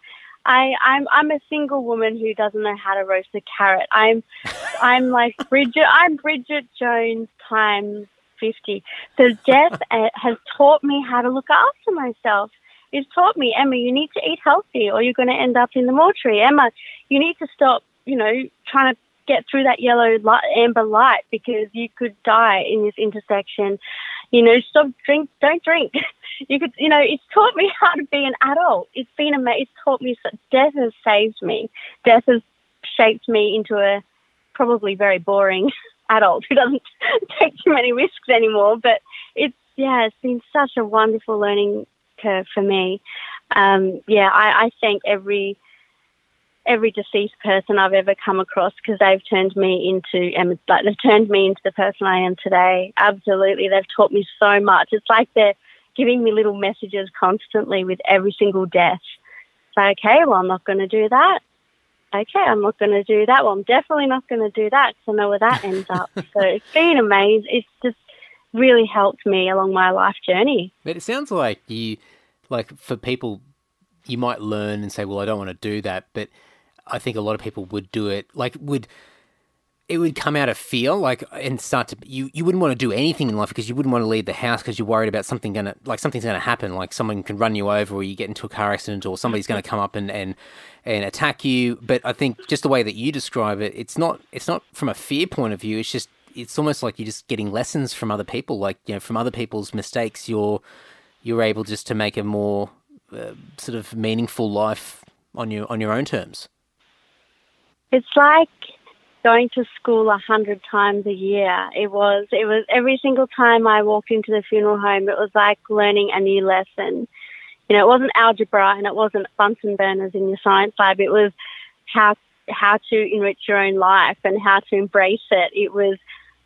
I I'm I'm a single woman who doesn't know how to roast a carrot. I'm (laughs) I'm like Bridget. I'm Bridget Jones times fifty. So death uh, has taught me how to look after myself. It's taught me, Emma, you need to eat healthy, or you're going to end up in the mortuary. Emma, you need to stop. You know, trying to get through that yellow light, amber light because you could die in this intersection. You know, stop drink, don't drink. (laughs) You could, you know, it's taught me (laughs) how to be an adult. It's been amazing. It's taught me. So death has saved me. Death has shaped me into a probably very boring (laughs) adult who doesn't take too many risks anymore. But it's yeah, it's been such a wonderful learning for me. Um, yeah, I, I thank every every deceased person I've ever come across because they've turned me into um, like they've turned me into the person I am today. Absolutely, they've taught me so much. It's like they're giving me little messages constantly with every single death. So, okay, well, I'm not going to do that. Okay, I'm not going to do that. Well, I'm definitely not going to do that because I know where that ends up. (laughs) So it's been amazing. It's just really helped me along my life journey. But it sounds like you, like for people, you might learn and say, well, I don't want to do that. But I think a lot of people would do it, like, would it would come out of fear, like, and start to you. You wouldn't want to do anything in life because you wouldn't want to leave the house because you're worried about something gonna, like, something's gonna happen, like someone can run you over, or you get into a car accident, or somebody's gonna come up and and and attack you. But I think just the way that you describe it, it's not it's not from a fear point of view. It's just it's almost like you're just getting lessons from other people, like you know, from other people's mistakes. You're you're able just to make a more uh, sort of meaningful life on your on your own terms. It's like going to school a hundred times a year. It was it was every single time I walked into the funeral home, it was like learning a new lesson. You know, it wasn't algebra and it wasn't Bunsen burners in your science lab. It was how how to enrich your own life and how to embrace it. It was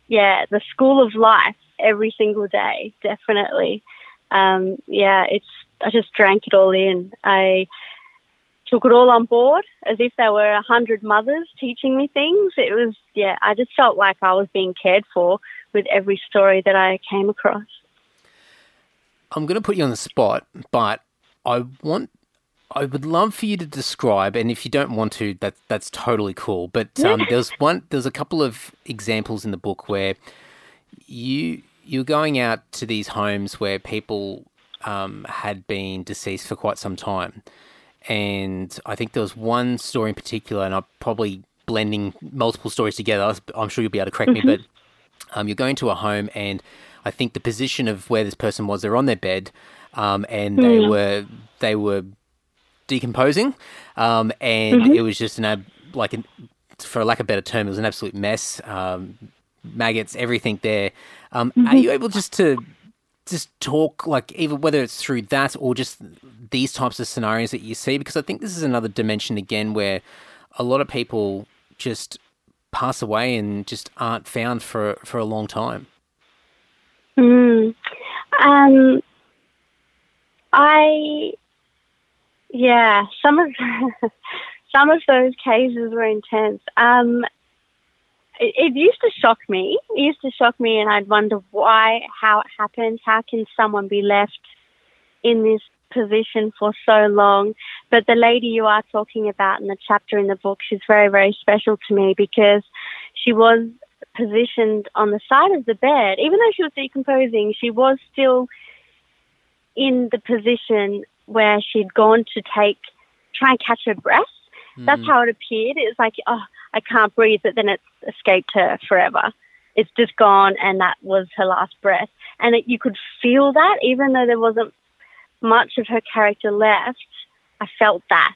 yeah, the school of life every single day, definitely. Um, yeah, it's I just drank it all in. I took it all on board as if there were a hundred mothers teaching me things. It was, yeah, I just felt like I was being cared for with every story that I came across. I'm going to put you on the spot, but I want, I would love for you to describe, and if you don't want to, that that's totally cool. But (laughs) um, there's one, there's a couple of examples in the book where you you're going out to these homes where people um, had been deceased for quite some time and I think there was one story in particular, and I'm probably blending multiple stories together. I'm sure you'll be able to correct mm-hmm. me, but um, you're going to a home, and I think the position of where this person was, they're on their bed, um, and mm. they were they were decomposing, um, and mm-hmm. it was just an ab- like an, for lack of a better term, it was an absolute mess. Um, maggots, everything there. Um, mm-hmm. Are you able just to just talk like even whether it's through that or just these types of scenarios that you see because I think this is another dimension again where a lot of people just pass away and just aren't found for for a long time. Hmm. Um. I. Yeah. Some of (laughs) some of those cases were intense. Um it, it used to shock me. It used to shock me, and I'd wonder why, how it happened. How can someone be left in this position for so long? But the lady you are talking about in the chapter in the book, she's very, very special to me because she was positioned on the side of the bed. Even though she was decomposing, she was still in the position where she'd gone to take, try and catch her breath. That's how it appeared. It was like, oh, I can't breathe, but then it's escaped her forever. It's just gone, and that was her last breath. And it, you could feel that, even though there wasn't much of her character left. I felt that.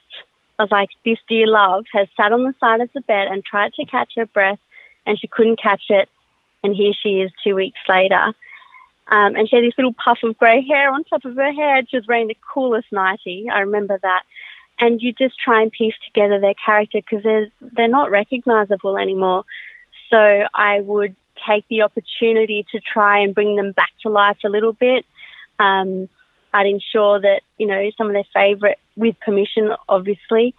I was like, this dear love has sat on the side of the bed and tried to catch her breath, and she couldn't catch it. And here she is two weeks later. Um, and she had this little puff of grey hair on top of her head. She was wearing the coolest nightie. I remember that and you just try and piece together their character because they're, they're not recognizable anymore. So I would take the opportunity to try and bring them back to life a little bit. Um, I'd ensure that, you know, some of their favorite, with permission, obviously,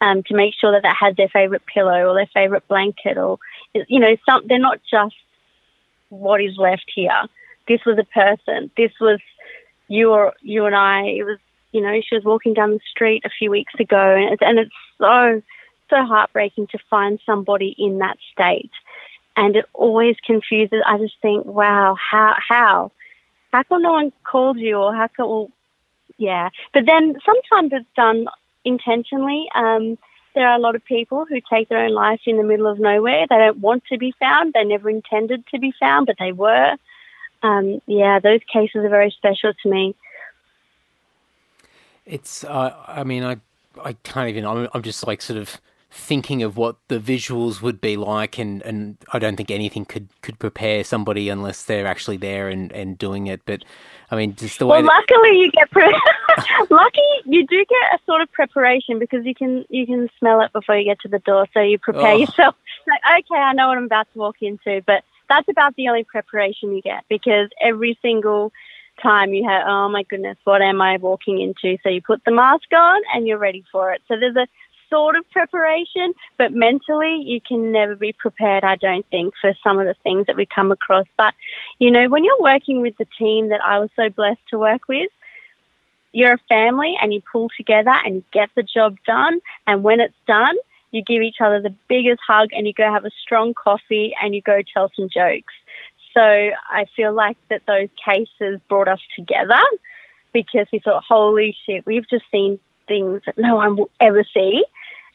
um, to make sure that they had their favorite pillow or their favorite blanket or, you know, some, they're not just what is left here. This was a person. This was you or you and I. It was you know, she was walking down the street a few weeks ago, and it's, and it's so so heartbreaking to find somebody in that state, and it always confuses. I just think, wow, how how how come no one called you, or how come? Well, yeah, but then sometimes it's done intentionally. Um, there are a lot of people who take their own life in the middle of nowhere. They don't want to be found. They never intended to be found, but they were. Um, yeah, those cases are very special to me. It's, uh, I mean, I, I can't even. I'm, I'm just like sort of thinking of what the visuals would be like, and, and I don't think anything could, could prepare somebody unless they're actually there and, and doing it. But I mean, just the way. Well, that... luckily you get pre- (laughs) lucky you do get a sort of preparation because you can you can smell it before you get to the door, so you prepare oh. yourself. (laughs) Like, okay, I know what I'm about to walk into, but that's about the only preparation you get because every single time you have, oh my goodness, what am I walking into? So you put the mask on and you're ready for it. So there's a sort of preparation, but mentally you can never be prepared, I don't think, for some of the things that we come across. But, you know, when you're working with the team that I was so blessed to work with, you're a family and you pull together and you get the job done. And when it's done, you give each other the biggest hug and you go have a strong coffee and you go tell some jokes. So I feel like that those cases brought us together because we thought, holy shit, we've just seen things that no one will ever see.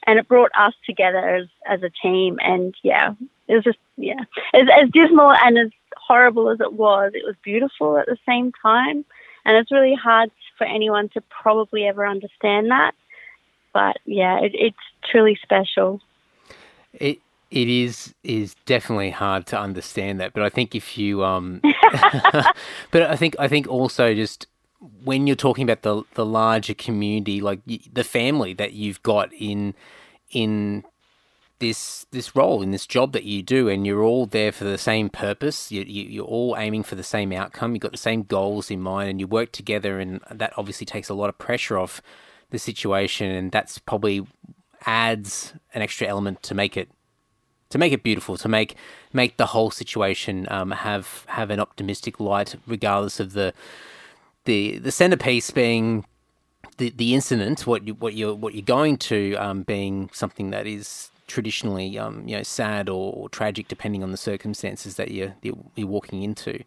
And it brought us together as, as a team. And yeah, it was just, yeah, as, as dismal and as horrible as it was, it was beautiful at the same time. And it's really hard for anyone to probably ever understand that. But yeah, it, it's truly special. It it is is definitely hard to understand that, but I think if you um, (laughs) (laughs) but I think I think also just when you're talking about the the larger community, like the family that you've got in in this this role in this job that you do, and you're all there for the same purpose. You, you, you're all aiming for the same outcome. You've got the same goals in mind, and you work together, and that obviously takes a lot of pressure off the situation, and that's probably adds an extra element to make it to make it beautiful, to make make the whole situation um, have have an optimistic light, regardless of the the the centerpiece being the the incident, what you what you're what you're going to um, being something that is traditionally um, you know sad or, or, tragic, depending on the circumstances that you're you're walking into.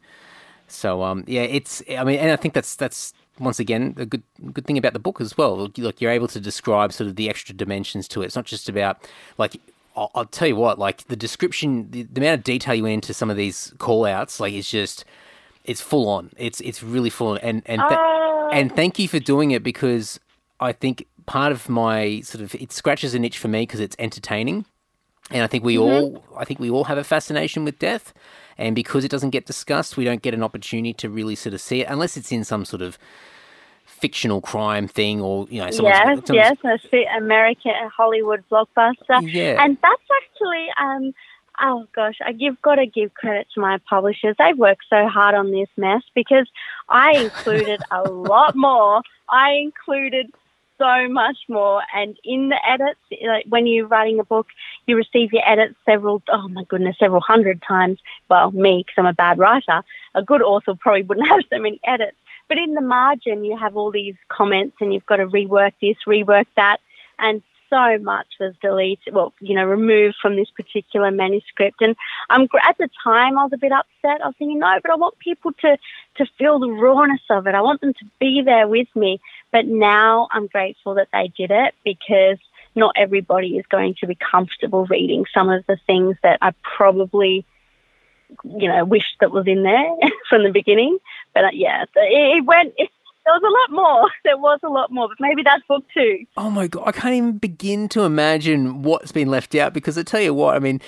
So um, yeah, it's I mean, and I think that's that's once again a good good thing about the book as well. Like you're able to describe sort of the extra dimensions to it. It's not just about like I'll, I'll tell you what, like the description, the, the, amount of detail you went into some of these call outs, like it's just, it's full on. It's it's really full on. And and th- oh. and thank you for doing it because I think part of my sort of it scratches an itch for me because it's entertaining, and I think we mm-hmm. all I think we all have a fascination with death, and because it doesn't get discussed, we don't get an opportunity to really sort of see it unless it's in some sort of fictional crime thing or you know yes yes a American Hollywood blockbuster. Yeah. And that's actually um oh gosh I, you've got to give credit to my publishers. They've worked so hard on this mess because I (laughs) included a lot more. I included so much more. And in the edits like when you're writing a book you receive your edits several oh my goodness several hundred times. Well me because i'm a bad writer. A good author probably wouldn't (laughs) have so many edits but in the margin, you have all these comments and you've got to rework this, rework that. And so much was deleted, well, you know, removed from this particular manuscript. And I'm at the time I was a bit upset. I was thinking, no, but I want people to to feel the rawness of it. I want them to be there with me. But now I'm grateful that they did it because not everybody is going to be comfortable reading some of the things that I probably you know, wished that was in there (laughs) from the beginning. But uh, yeah, so it, it went. It, there was a lot more. (laughs) There was a lot more, but maybe that's book two. Oh my god, I can't even begin to imagine what's been left out because I tell you what, I mean,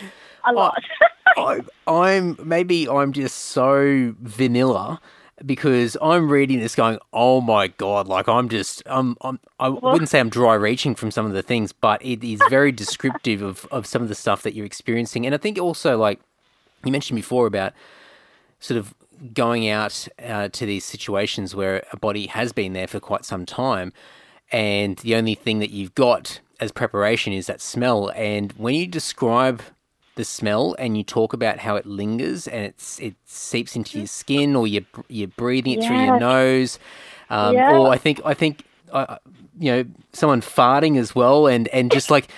a lot. I, (laughs) I, I'm maybe I'm just so vanilla because I'm reading this going, oh my god, like I'm just, I'm, I'm I wouldn't say I'm dry reaching from some of the things, but it is (laughs) very descriptive of of some of the stuff that you're experiencing, and I think also like you mentioned before about sort of going out uh, to these situations where a body has been there for quite some time, and the only thing that you've got as preparation is that smell. And when you describe the smell and you talk about how it lingers and it's it seeps into your skin or you're you're breathing it through your nose, um, yeah. or I think I think. Uh, you know, someone farting as well, and, and just like,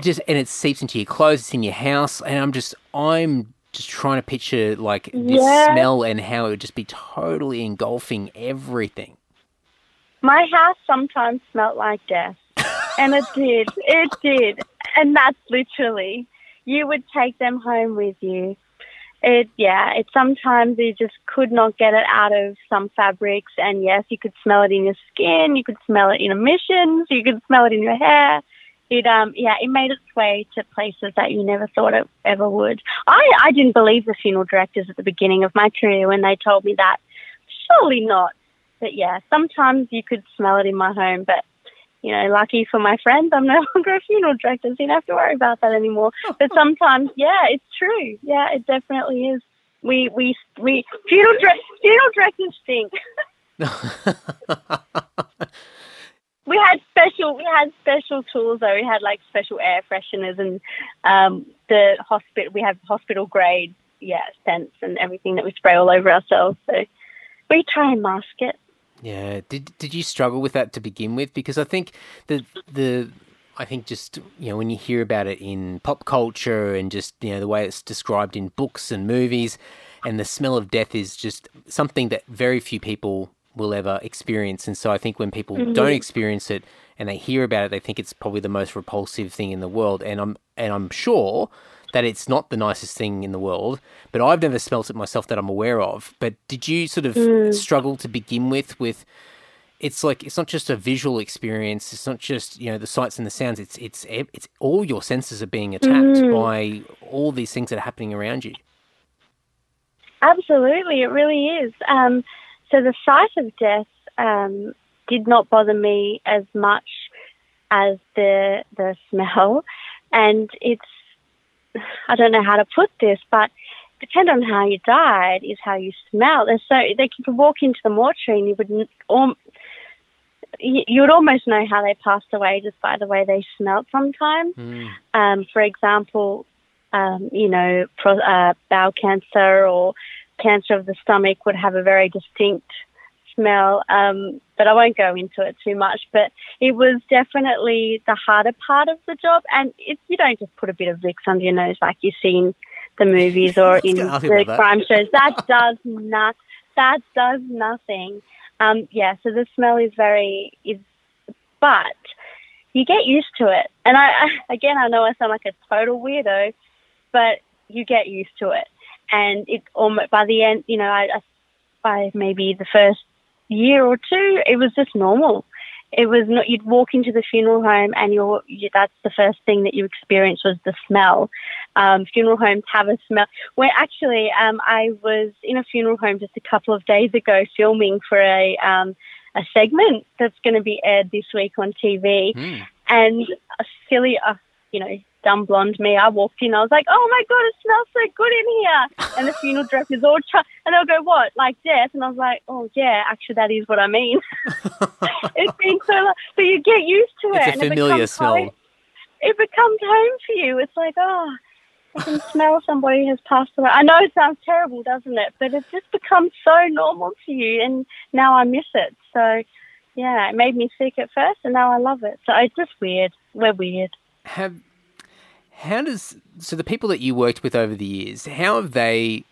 just and it seeps into your clothes, it's in your house, and I'm just, I'm just trying to picture like this yeah. smell and how it would just be totally engulfing everything. My house sometimes smelled like death. and it did. (laughs) It did. And that's literally you would take them home with you. It yeah, it sometimes you just could not get it out of some fabrics and yes, you could smell it in your skin, you could smell it in emissions, you could smell it in your hair it um yeah it made its way to places that you never thought it ever would. I I didn't believe the funeral directors at the beginning of my career when they told me that. Surely not. But yeah, sometimes you could smell it in my home, but you know, lucky for my friends, I'm no (laughs) longer a funeral director, so you don't have to worry about that anymore. But sometimes, yeah, it's true. Yeah, it definitely is. We we we funeral, dire- funeral directors stink. (laughs) we had special we had special tools though. We had like special air fresheners and um, the hospital we have hospital grade yeah scents and everything that we spray all over ourselves. So we try and mask it. Yeah. Did did you struggle with that to begin with? Because I think the the I think just you know when you hear about it in pop culture and just you know the way it's described in books and movies, and the smell of death is just something that very few people will ever experience. And so I think when people mm-hmm. don't experience it and they hear about it, they think it's probably the most repulsive thing in the world. And I'm and I'm sure that it's not the nicest thing in the world, but I've never smelt it myself that I'm aware of. But did you sort of mm. struggle to begin with with it's like it's not just a visual experience. It's not just you know the sights and the sounds. It's it's it's all your senses are being attacked mm. by all these things that are happening around you. Absolutely, it really is. Um, so the sight of death um, did not bother me as much as the the smell, and it's I don't know how to put this, but depend on how you died is how you smell. There's so they could walk into the mortuary and you would um, you would almost know how they passed away just by the way they smelled sometimes. Um, for example, um, you know, pro, uh, bowel cancer or cancer of the stomach would have a very distinct smell. Um, but I won't go into it too much. But it was definitely the harder part of the job, and it, you don't just put a bit of Vicks under your nose like you see in the movies or (laughs) in gonna ask you the crime shows. That does not. That does nothing. Um, yeah. So the smell is very is, but you get used to it. And I, I (laughs) again, I know I sound like a total weirdo, but you get used to it. And it almost by the end, you know, I, I by maybe the first year or two, it was just normal. It was not. You'd walk into the funeral home, and you're. You, that's the first thing that you experience was the smell. Um, funeral homes have a smell. Where actually, um, I was in a funeral home just a couple of days ago, filming for a um, a segment that's going to be aired this week on TV. And a silly, uh, you know, dumb blonde me, I walked in. I was like, "Oh my god, it smells so good in here!" And the funeral director's all, ch- and they'll go, "What, like death?" And I was like, "Oh yeah, actually, that is what I mean." (laughs) it's been so long, but you get used to it. It's a and it familiar becomes smell. Home. It becomes home for you. It's like, oh, I can smell somebody has passed away. I know it sounds terrible, doesn't it? But it just becomes so normal to you, and now I miss it. So, yeah, it made me sick at first, and now I love it. So it's just weird. We're weird. have how does so the people that you worked with over the years how have they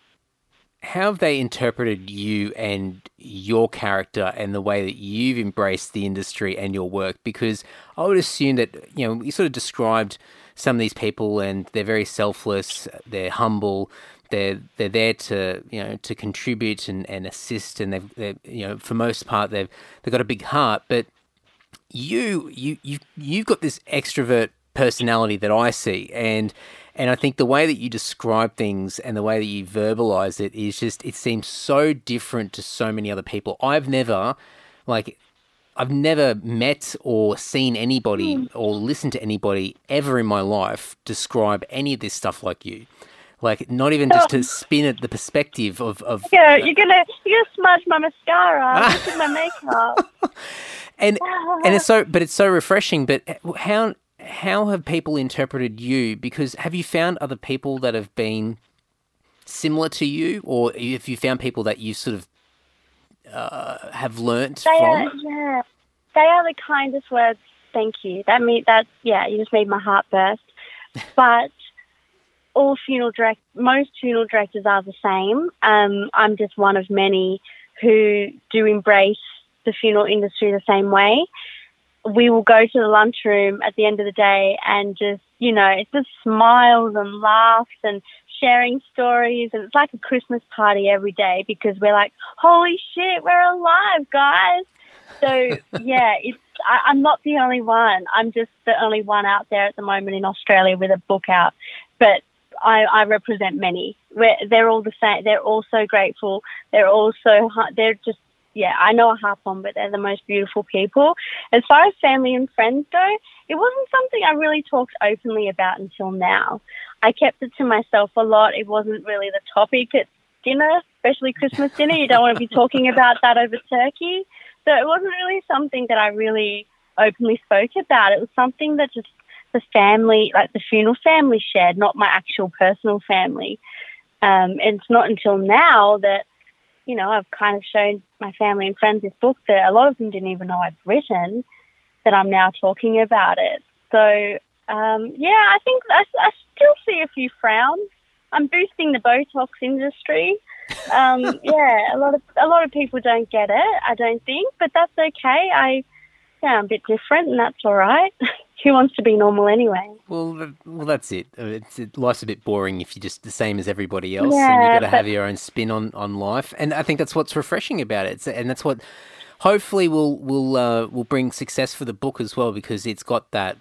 how have they interpreted you and your character and the way that you've embraced the industry and your work? Because i would assume that you know you sort of described some of these people and they're very selfless they're humble they're they're there to you know to contribute and, and assist and they've they're, you know for most part they've they've got a big heart. But you you you you've got this extrovert personality that I see and and I think the way that you describe things and the way that you verbalize it is just it seems so different to so many other people. I've never like I've never met or seen anybody hmm. or listened to anybody ever in my life describe any of this stuff like you. Like not even just to oh. spin at the perspective of, of Yeah, you're gonna you're gonna smudge my mascara. Look at my makeup. (laughs) and and it's so but it's so refreshing but uh, how how have people interpreted you because have you found other people that have been similar to you or have you found people that you sort of uh, have learnt They from are, yeah, they are the kindest words. Thank you. That me that yeah, you just made my heart burst. (laughs) But all funeral direct, most funeral directors are the same. Um, I'm just one of many who do embrace the funeral industry the same way. We will go to the lunchroom at the end of the day and just, you know, it's just smiles and laughs and sharing stories. And it's like a Christmas party every day because we're like, holy shit, we're alive, guys. So, (laughs) yeah, it's, I, I'm not the only one. I'm just the only one out there at the moment in Australia with a book out. But I, I represent many. We're, they're all the same. They're all so grateful. They're all so, they're just, yeah, I know I harp on, but they're the most beautiful people. As far as family and friends go, it wasn't something I really talked openly about until now. I kept it to myself a lot. It wasn't really the topic. at dinner, especially Christmas dinner. You don't want to be talking (laughs) about that over turkey. So it wasn't really something that I really openly spoke about. It was something that just the family, like the funeral family, shared, not my actual personal family. Um, and it's not until now that you know I've kind of shown my family and friends this book that a lot of them didn't even know I've written. That I'm now talking about it. So um, yeah, I think I, I still see a few frowns. I'm boosting the Botox industry. Um, (laughs) yeah, a lot of a lot of people don't get it. I don't think, but that's okay. I yeah, I'm a bit different, and that's all right. (laughs) Who wants to be normal anyway? Well, well, that's it. Uh, It's it, life's a bit boring if you're just the same as everybody else, and Yeah, you got to have your own spin on, on life. And I think that's what's refreshing about it, and that's what hopefully will will uh, will bring success for the book as well because it's got that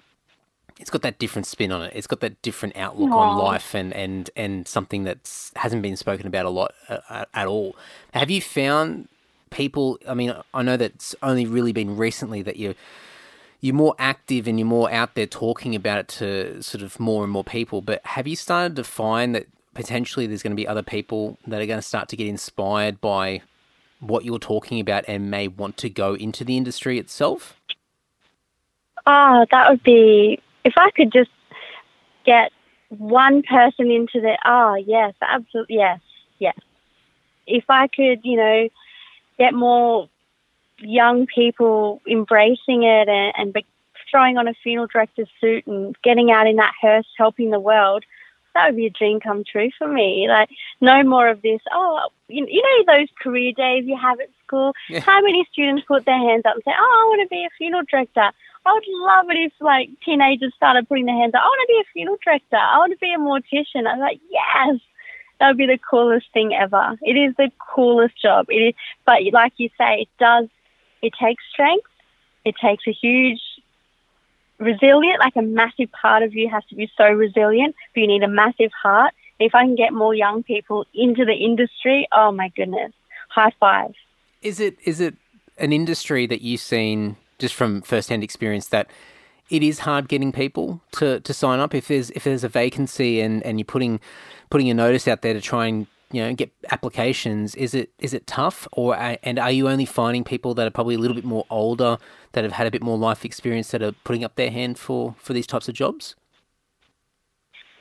it's got that different spin on it. It's got that different outlook on life and and and something that hasn't been spoken about a lot uh, at, at all. Have you found people? I mean, I know that's only really been recently that you you're more active and you're more out there talking about it to sort of more and more people. But have you started to find that potentially there's going to be other people that are going to start to get inspired by what you're talking about and may want to go into the industry itself? Oh, that would be if I could just get one person into the. Oh, yes, absolutely, yes, yes. If I could, you know, get more young people embracing it and, and be throwing on a funeral director's suit and getting out in that hearse, helping the world. That would be a dream come true for me. Like, no more of this. Oh, you, you know those career days you have at school. Yeah. How many students put their hands up and say, "Oh, I want to be a funeral director." I would love it if like teenagers started putting their hands up. I want to be a funeral director. I want to be a mortician. I'm like, yes, that would be the coolest thing ever. It is the coolest job. It is, but like you say, it does. It takes strength. It takes a huge resilient, like a massive part of you has to be so resilient, but you need a massive heart. If I can get more young people into the industry, oh my goodness, high five. Is it is it an industry that you've seen just from first-hand experience that it is hard getting people to, to sign up if there's if there's a vacancy and, and you're putting putting a notice out there to try and you know get applications is it is it tough or and are you only finding people that are probably a little bit more older that have had a bit more life experience that are putting up their hand for for these types of jobs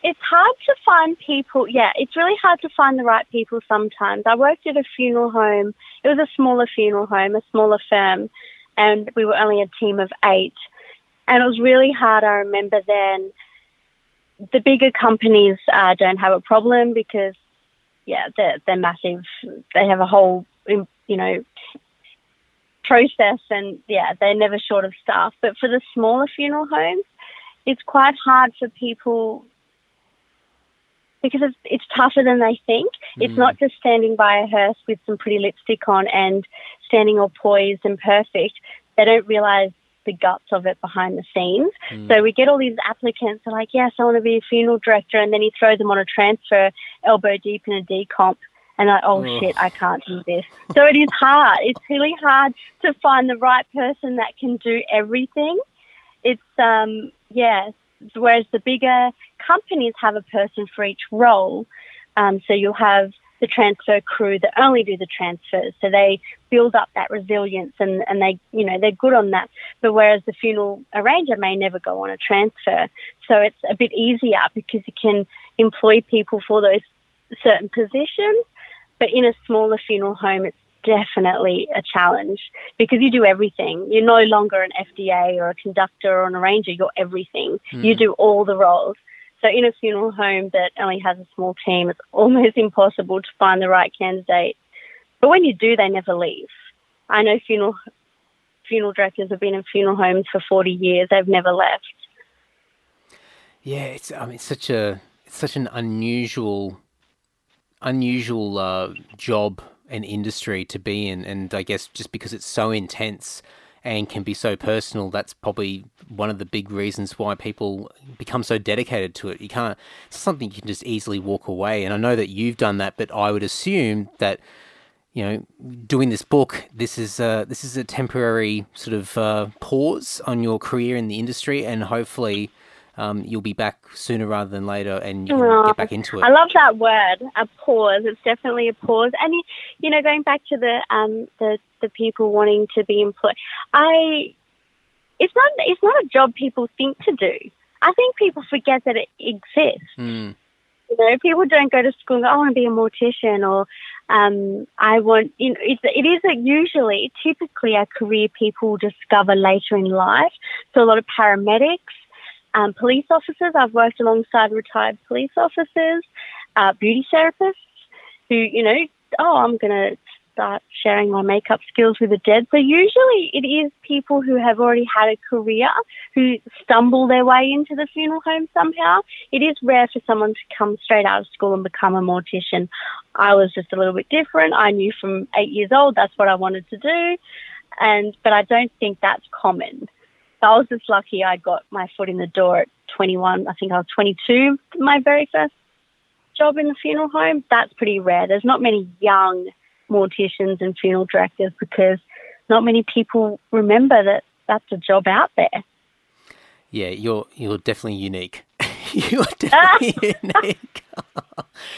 It's hard to find people. Yeah, it's really hard to find the right people sometimes. I worked at a funeral home. It was a smaller funeral home, a smaller firm, and we were only a team of eight. And it was really hard. I remember then. The bigger companies uh, don't have a problem because, yeah, they're they're massive. They have a whole, you know, process, and yeah, they're never short of staff. But for the smaller funeral homes, it's quite hard for people because it's, it's tougher than they think. It's hmm. not just standing by a hearse with some pretty lipstick on and standing all poised and perfect. They don't realize the guts of it behind the scenes. So we get all these applicants are like, yes, I want to be a funeral director. And then you throw them on a transfer elbow deep in a decomp. And like, oh shit, I can't do this. So it is hard. It's really hard to find the right person that can do everything. It's, um, yeah, whereas the bigger companies have a person for each role. Um, so you'll have the transfer crew that only do the transfers. So they build up that resilience and, and they, you know, they're good on that. But whereas the funeral arranger may never go on a transfer. So it's a bit easier because you can employ people for those certain positions. But in a smaller funeral home, it's definitely a challenge because you do everything. You're no longer an FDA or a conductor or an arranger. You're everything. You mm. do all the roles. So in a funeral home that only has a small team, it's almost (laughs) impossible to find the right candidate. But when you do, they never leave. I know funeral funeral directors have been in funeral homes for 40 years. They've never left. Yeah, it's I mean it's such a it's such an unusual unusual uh, job and industry to be in, and I guess just because it's so intense and can be so personal, that's probably one of the big reasons why people become so dedicated to it. You can't it's something you can just easily walk away, and I know that you've done that, but I would assume that you know, doing this book, this is uh, this is a temporary sort of uh, pause on your career in the industry, and hopefully, um, you'll be back sooner rather than later, and you can get back into it. I love that word, a pause. It's definitely a pause. And you- you know, going back to the um the the people wanting to be employed, I it's not it's not a job people think to do. I think people forget that it exists. Mm. You know, people don't go to school and go, "Oh, I want to be a mortician or um, I want, you know, it's, it is a usually, typically a career people discover later in life. So a lot of paramedics, um, police officers, I've worked alongside retired police officers, uh, beauty therapists who, you know, oh, I'm going to start sharing my makeup skills with the dead. So usually it is people who have already had a career who stumble their way into the funeral home somehow. It is rare for someone to come straight out of school and become a mortician. I was just a little bit different. I knew from eight years old that's what I wanted to do, and but I don't think that's common. I was just lucky I got my foot in the door at 21. I think I was 22. My very first job in the funeral home. That's pretty rare. There's not many young morticians and funeral directors because not many people remember that that's a job out there. Yeah, you're you're definitely unique. (laughs) you're (laughs) definitely unique. (laughs)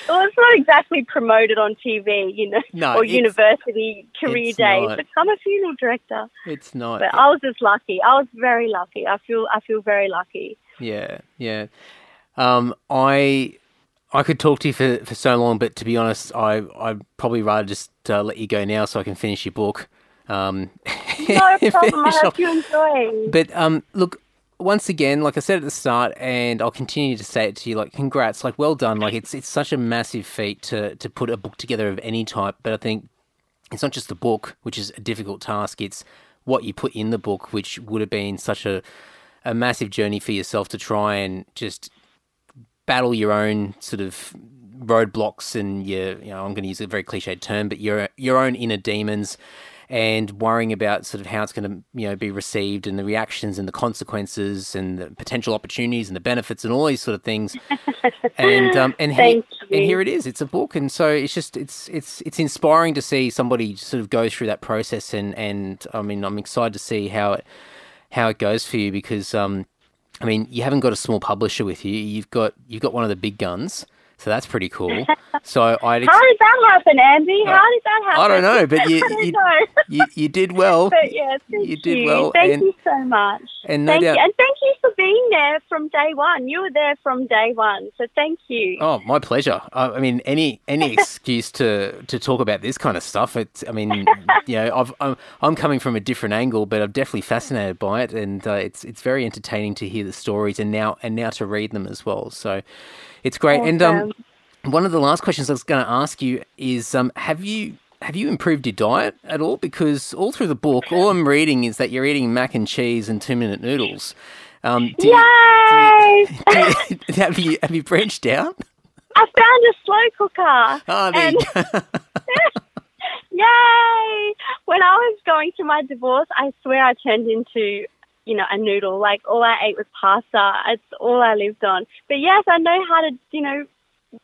Well, it's not exactly promoted on TV, you know, No, or university career days. not. Become a funeral director. It's not. But I was just lucky. I was very lucky. I feel I feel very lucky. Yeah, yeah. Um, I I could talk to you for, for so long, but to be honest, I I'd probably rather just uh, let you go now so I can finish your book. Um, No problem. I hope off- you enjoy. But um, look, once again, like I said at the start, and I'll continue to say it to you, like congrats, like well done. Like it's it's such a massive feat to to put a book together of any type. But I think it's not just the book, which is a difficult task. It's what you put in the book, which would have been such a a massive journey for yourself to try and just battle your own sort of roadblocks and your you know I'm going to use a very cliched term, but your your own inner demons and worrying about sort of how it's going to you know be received and the reactions and the consequences and the potential opportunities and the benefits and all these sort of things. (laughs) And um and here, and here it is it's a book. And so it's just it's it's it's inspiring to see somebody sort of go through that process. And and I mean I'm excited to see how it how it goes for you because um I mean you haven't got a small publisher with you. You've got you've got one of the big guns so that's pretty cool (laughs) so I'd ex- How did that happen, Andy? How did that happen? I don't know, but (laughs) you you, you, you did well. (laughs) But yeah, thank You did well, Thank and- you so much. and no thank doubt- you, and thank you for being there from day one. You were there from day one, so thank you. Oh, my pleasure. I, I mean, any any excuse to to talk about this kind of stuff. It's, I mean, you know, I've, I'm I'm coming from a different angle, but I'm definitely fascinated by it, and uh, it's it's very entertaining to hear the stories and now and now to read them as well. So, it's great. And um, one of the last questions I was going to ask you is, um, have you have you improved your diet at all? Because all through the book, all I'm reading is that you're eating mac and cheese and two minute noodles. Um, do you, Yay! (laughs) do you, have you have you branched out? I found a slow cooker. Oh, there and. (laughs) Yay! When I was going through my divorce, I swear I turned into, you know, a noodle. Like all I ate was pasta. It's all I lived on. But yes, I know how to, you know,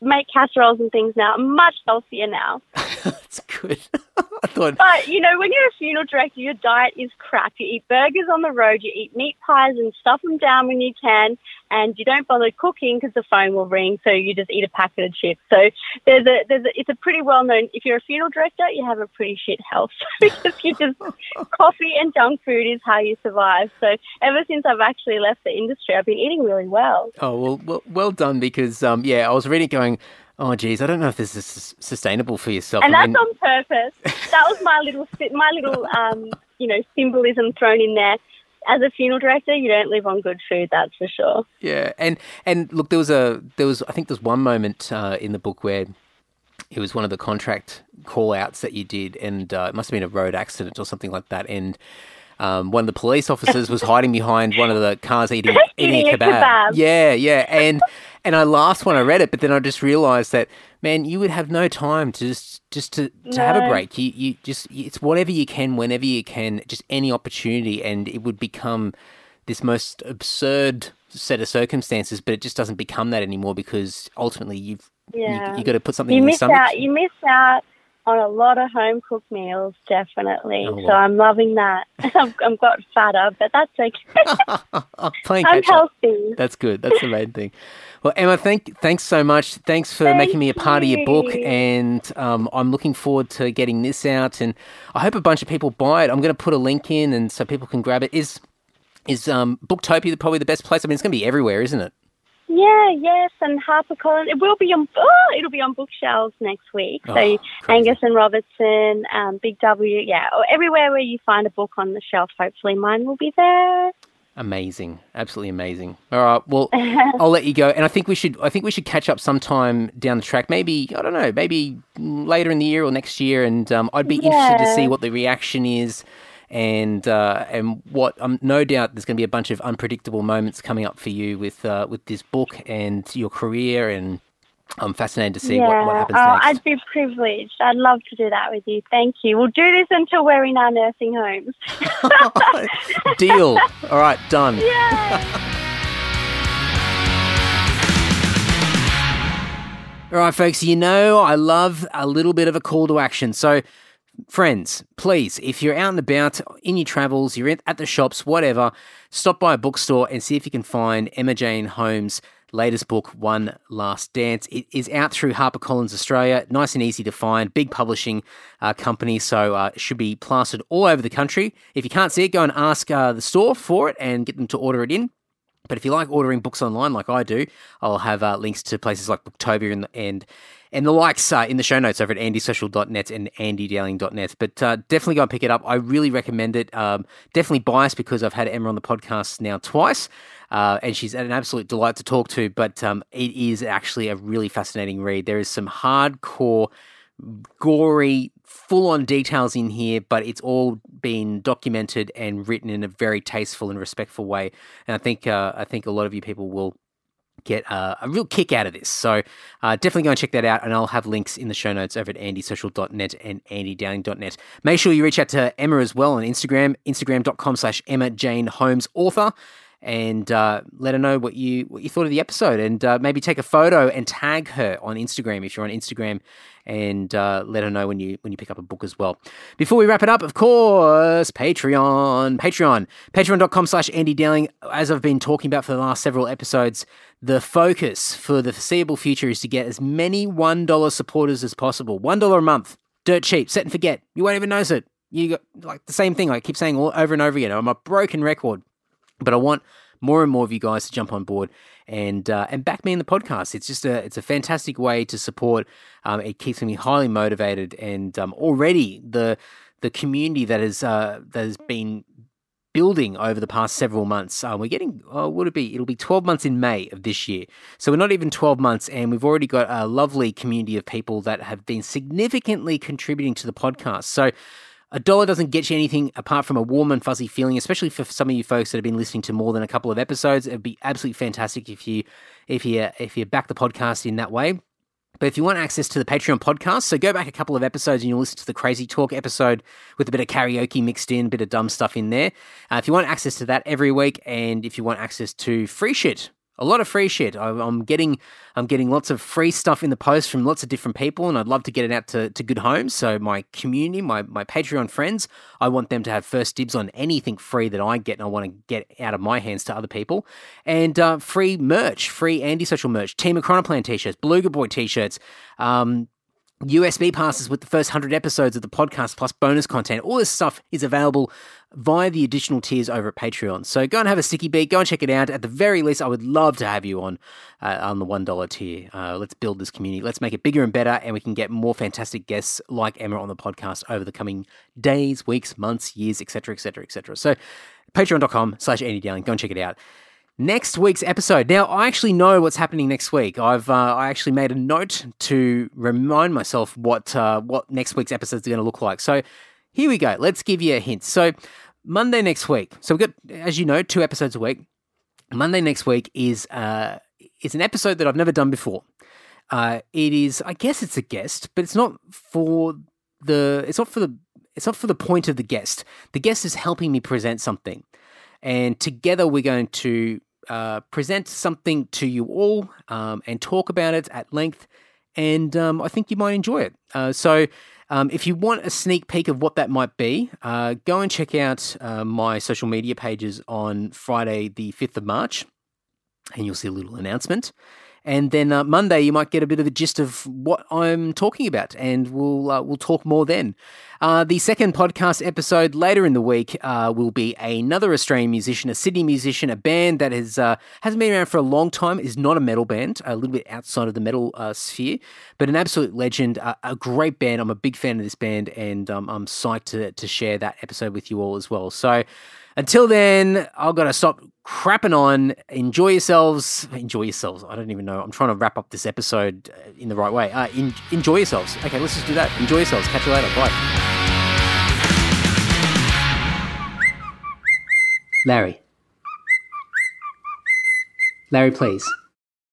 make casseroles and things now. I'm much healthier now. (laughs) (laughs) That's good. (laughs) I thought, But you know, when you're a funeral director, your diet is crap. You eat burgers on the road, you eat meat pies and stuff them down when you can, and you don't bother cooking because the phone will ring. So you just eat a packet of chips. So there's a there's a, it's a pretty well known. If you're a funeral director, you have a pretty shit health (laughs) because you just (laughs) coffee and junk food is how you survive. So ever since I've actually left the industry, I've been eating really well. oh well, well, well done. Because um, yeah, I was reading, going, oh geez, I don't know if this is sustainable for yourself. and I that's on purpose. That was my little my little um, you know symbolism thrown in there. As a funeral director, you don't live on good food, that's for sure. yeah, and and look, there was a there was I think there's one moment uh, in the book where it was one of the contract call outs that you did, and uh, it must have been a road accident or something like that, and. Um, one of the police officers was hiding behind one of the cars eating, (laughs) eating, Eating a a kebab. kebab. Yeah, yeah, and and I laughed when I read it, but then I just realised that man, you would have no time to just just to, to have a break. You you just it's whatever you can, whenever you can, just any opportunity, and it would become this most absurd set of circumstances. But it just doesn't become that anymore because ultimately you've Yeah. you, you got to put something You in miss out. You miss out. On a lot of home cooked meals, definitely. Oh, So. I'm loving that. (laughs) I've, I've got fatter, but that's okay. (laughs) I'm catch up. healthy. That's good. That's the main thing. Well, Emma, thank thanks so much. Thanks for making me a part of your book, and um, I'm looking forward to getting this out. And I hope a bunch of people buy it. I'm going to put a link in, and so people can grab it. Is is um, Booktopia probably the best place? I mean, it's going to be everywhere, isn't it? Yeah, yes, and HarperCollins. It will be on. Oh, it'll be on bookshelves next week. Oh, so crazy. Angus and Robertson, um, Big W, yeah, everywhere where you find a book on the shelf. Hopefully, mine will be there. Amazing, absolutely amazing. All right, well, (laughs) I'll let you go, and I think we should. I think we should catch up sometime down the track. Maybe I don't know, maybe later in the year or next year. And um, I'd be interested to see what the reaction is, and uh, and what. Um, no doubt there's going to be a bunch of unpredictable moments coming up for you with uh, with this book and your career, and I'm fascinated to see yeah, what, what happens oh, next. I'd be privileged. I'd love to do that with you. Thank you. We'll do this until we're in our nursing homes. (laughs) Deal. All right, done. All right, folks, you know I love a little bit of a call to action. So, friends, please, if you're out and about in your travels, you're at the shops, whatever, stop by a bookstore and see if you can find Emma Jane Holmes' latest book, One Last Dance. It is out through HarperCollins Australia, nice and easy to find, big publishing uh, company, so uh, it should be plastered all over the country. If you can't see it, go and ask uh, the store for it and get them to order it in. But if you like ordering books online, like I do, I'll have uh, links to places like Booktopia and and, and the likes uh, in the show notes over at andysocial.net and andydowling.net. But uh, definitely go and pick it up. I really recommend it. Um, definitely biased because I've had Emma on the podcast now twice, uh, and she's an absolute delight to talk to. But um, it is actually a really fascinating read. There is some hardcore gory, full on details in here, but it's all been documented and written in a very tasteful and respectful way. And I think uh, I think a lot of you people will get uh, a real kick out of this. So uh, definitely go and check that out. And I'll have links in the show notes over at andysocial.net and andydowling.net. Make sure you reach out to Emma as well on Instagram, instagram.com slash Emma Jane Holmes author. And uh, let her know what you what you thought of the episode, and uh, maybe take a photo and tag her on Instagram if you're on Instagram, and uh, let her know when you when you pick up a book as well. Before we wrap it up, of course, Patreon, Patreon, patreon.com slash Andy Dowling. As I've been talking about for the last several episodes, the focus for the foreseeable future is to get as many $1 supporters as possible. $1 a month, dirt cheap, set and forget. You won't even notice it. You got like the same thing I keep saying all over and over again. I'm a broken record, but I want more and more of you guys to jump on board and uh, and back me in the podcast. It's just a it's a fantastic way to support. Um, it keeps me highly motivated, and um, already the the community that has uh, that has been building over the past several months. Uh, we're getting, uh, would it be? It'll be 12 months in May of this year. So we're not even 12 months, and we've already got a lovely community of people that have been significantly contributing to the podcast. So a dollar doesn't get you anything apart from a warm and fuzzy feeling, especially for some of you folks that have been listening to more than a couple of episodes. It'd be absolutely fantastic if you if you if you back the podcast in that way. But if you want access to the Patreon podcast, so go back a couple of episodes and you'll listen to the Crazy Talk episode with a bit of karaoke mixed in, a bit of dumb stuff in there. Uh, if you want access to that every week, and if you want access to free shit, a lot of free shit. I, I'm getting, I'm getting lots of free stuff in the post from lots of different people, and I'd love to get it out to, to good homes. So my community, my my Patreon friends, I want them to have first dibs on anything free that I get, and I want to get out of my hands to other people. And uh, free merch, free Andy Social merch, Team Chronoplan t-shirts, Beluga Boy t-shirts. Um, USB passes with the first 100 episodes of the podcast plus bonus content. All this stuff is available via the additional tiers over at Patreon. So go and have a sticky beat, go and check it out. At the very least, I would love to have you on uh, on the $1 tier. Uh, let's build this community. Let's make it bigger and better, and we can get more fantastic guests like Emma on the podcast over the coming days, weeks, months, years, etc., etc., etc. So patreon.com slash Andy Dowling. Go and check it out next week's episode. Now, I actually know what's happening next week. I've uh, I actually made a note to remind myself what uh, what next week's episodes are going to look like. So here we go. Let's give you a hint. So Monday next week. So we've got, as you know, two episodes a week. Monday next week is uh, is an episode that I've never done before. Uh, it is, I guess, it's a guest, but it's not for the. It's not for the. It's not for the point of the guest. The guest is helping me present something and together we're going to uh, present something to you all um, and talk about it at length. And um, I think you might enjoy it. Uh, so, Um, if you want a sneak peek of what that might be, uh, go and check out uh, my social media pages on Friday, the 5th of March, and you'll see a little announcement. And then uh, Monday, you might get a bit of a gist of what I'm talking about, and we'll uh, we'll talk more then. Uh, the second podcast episode later in the week uh, will be another Australian musician, a Sydney musician, a band that has uh, hasn't been around for a long time, is not a metal band, a little bit outside of the metal uh, sphere, but an absolute legend, a great band. I'm a big fan of this band, and um, I'm psyched to to share that episode with you all as well. So. Until then, I've got to stop crapping on. Enjoy yourselves. Enjoy yourselves. I don't even know. I'm trying to wrap up this episode uh, in the right way. Uh, in, enjoy yourselves. Okay, let's just do that. Enjoy yourselves. Catch you later. Bye. Larry. Larry, please.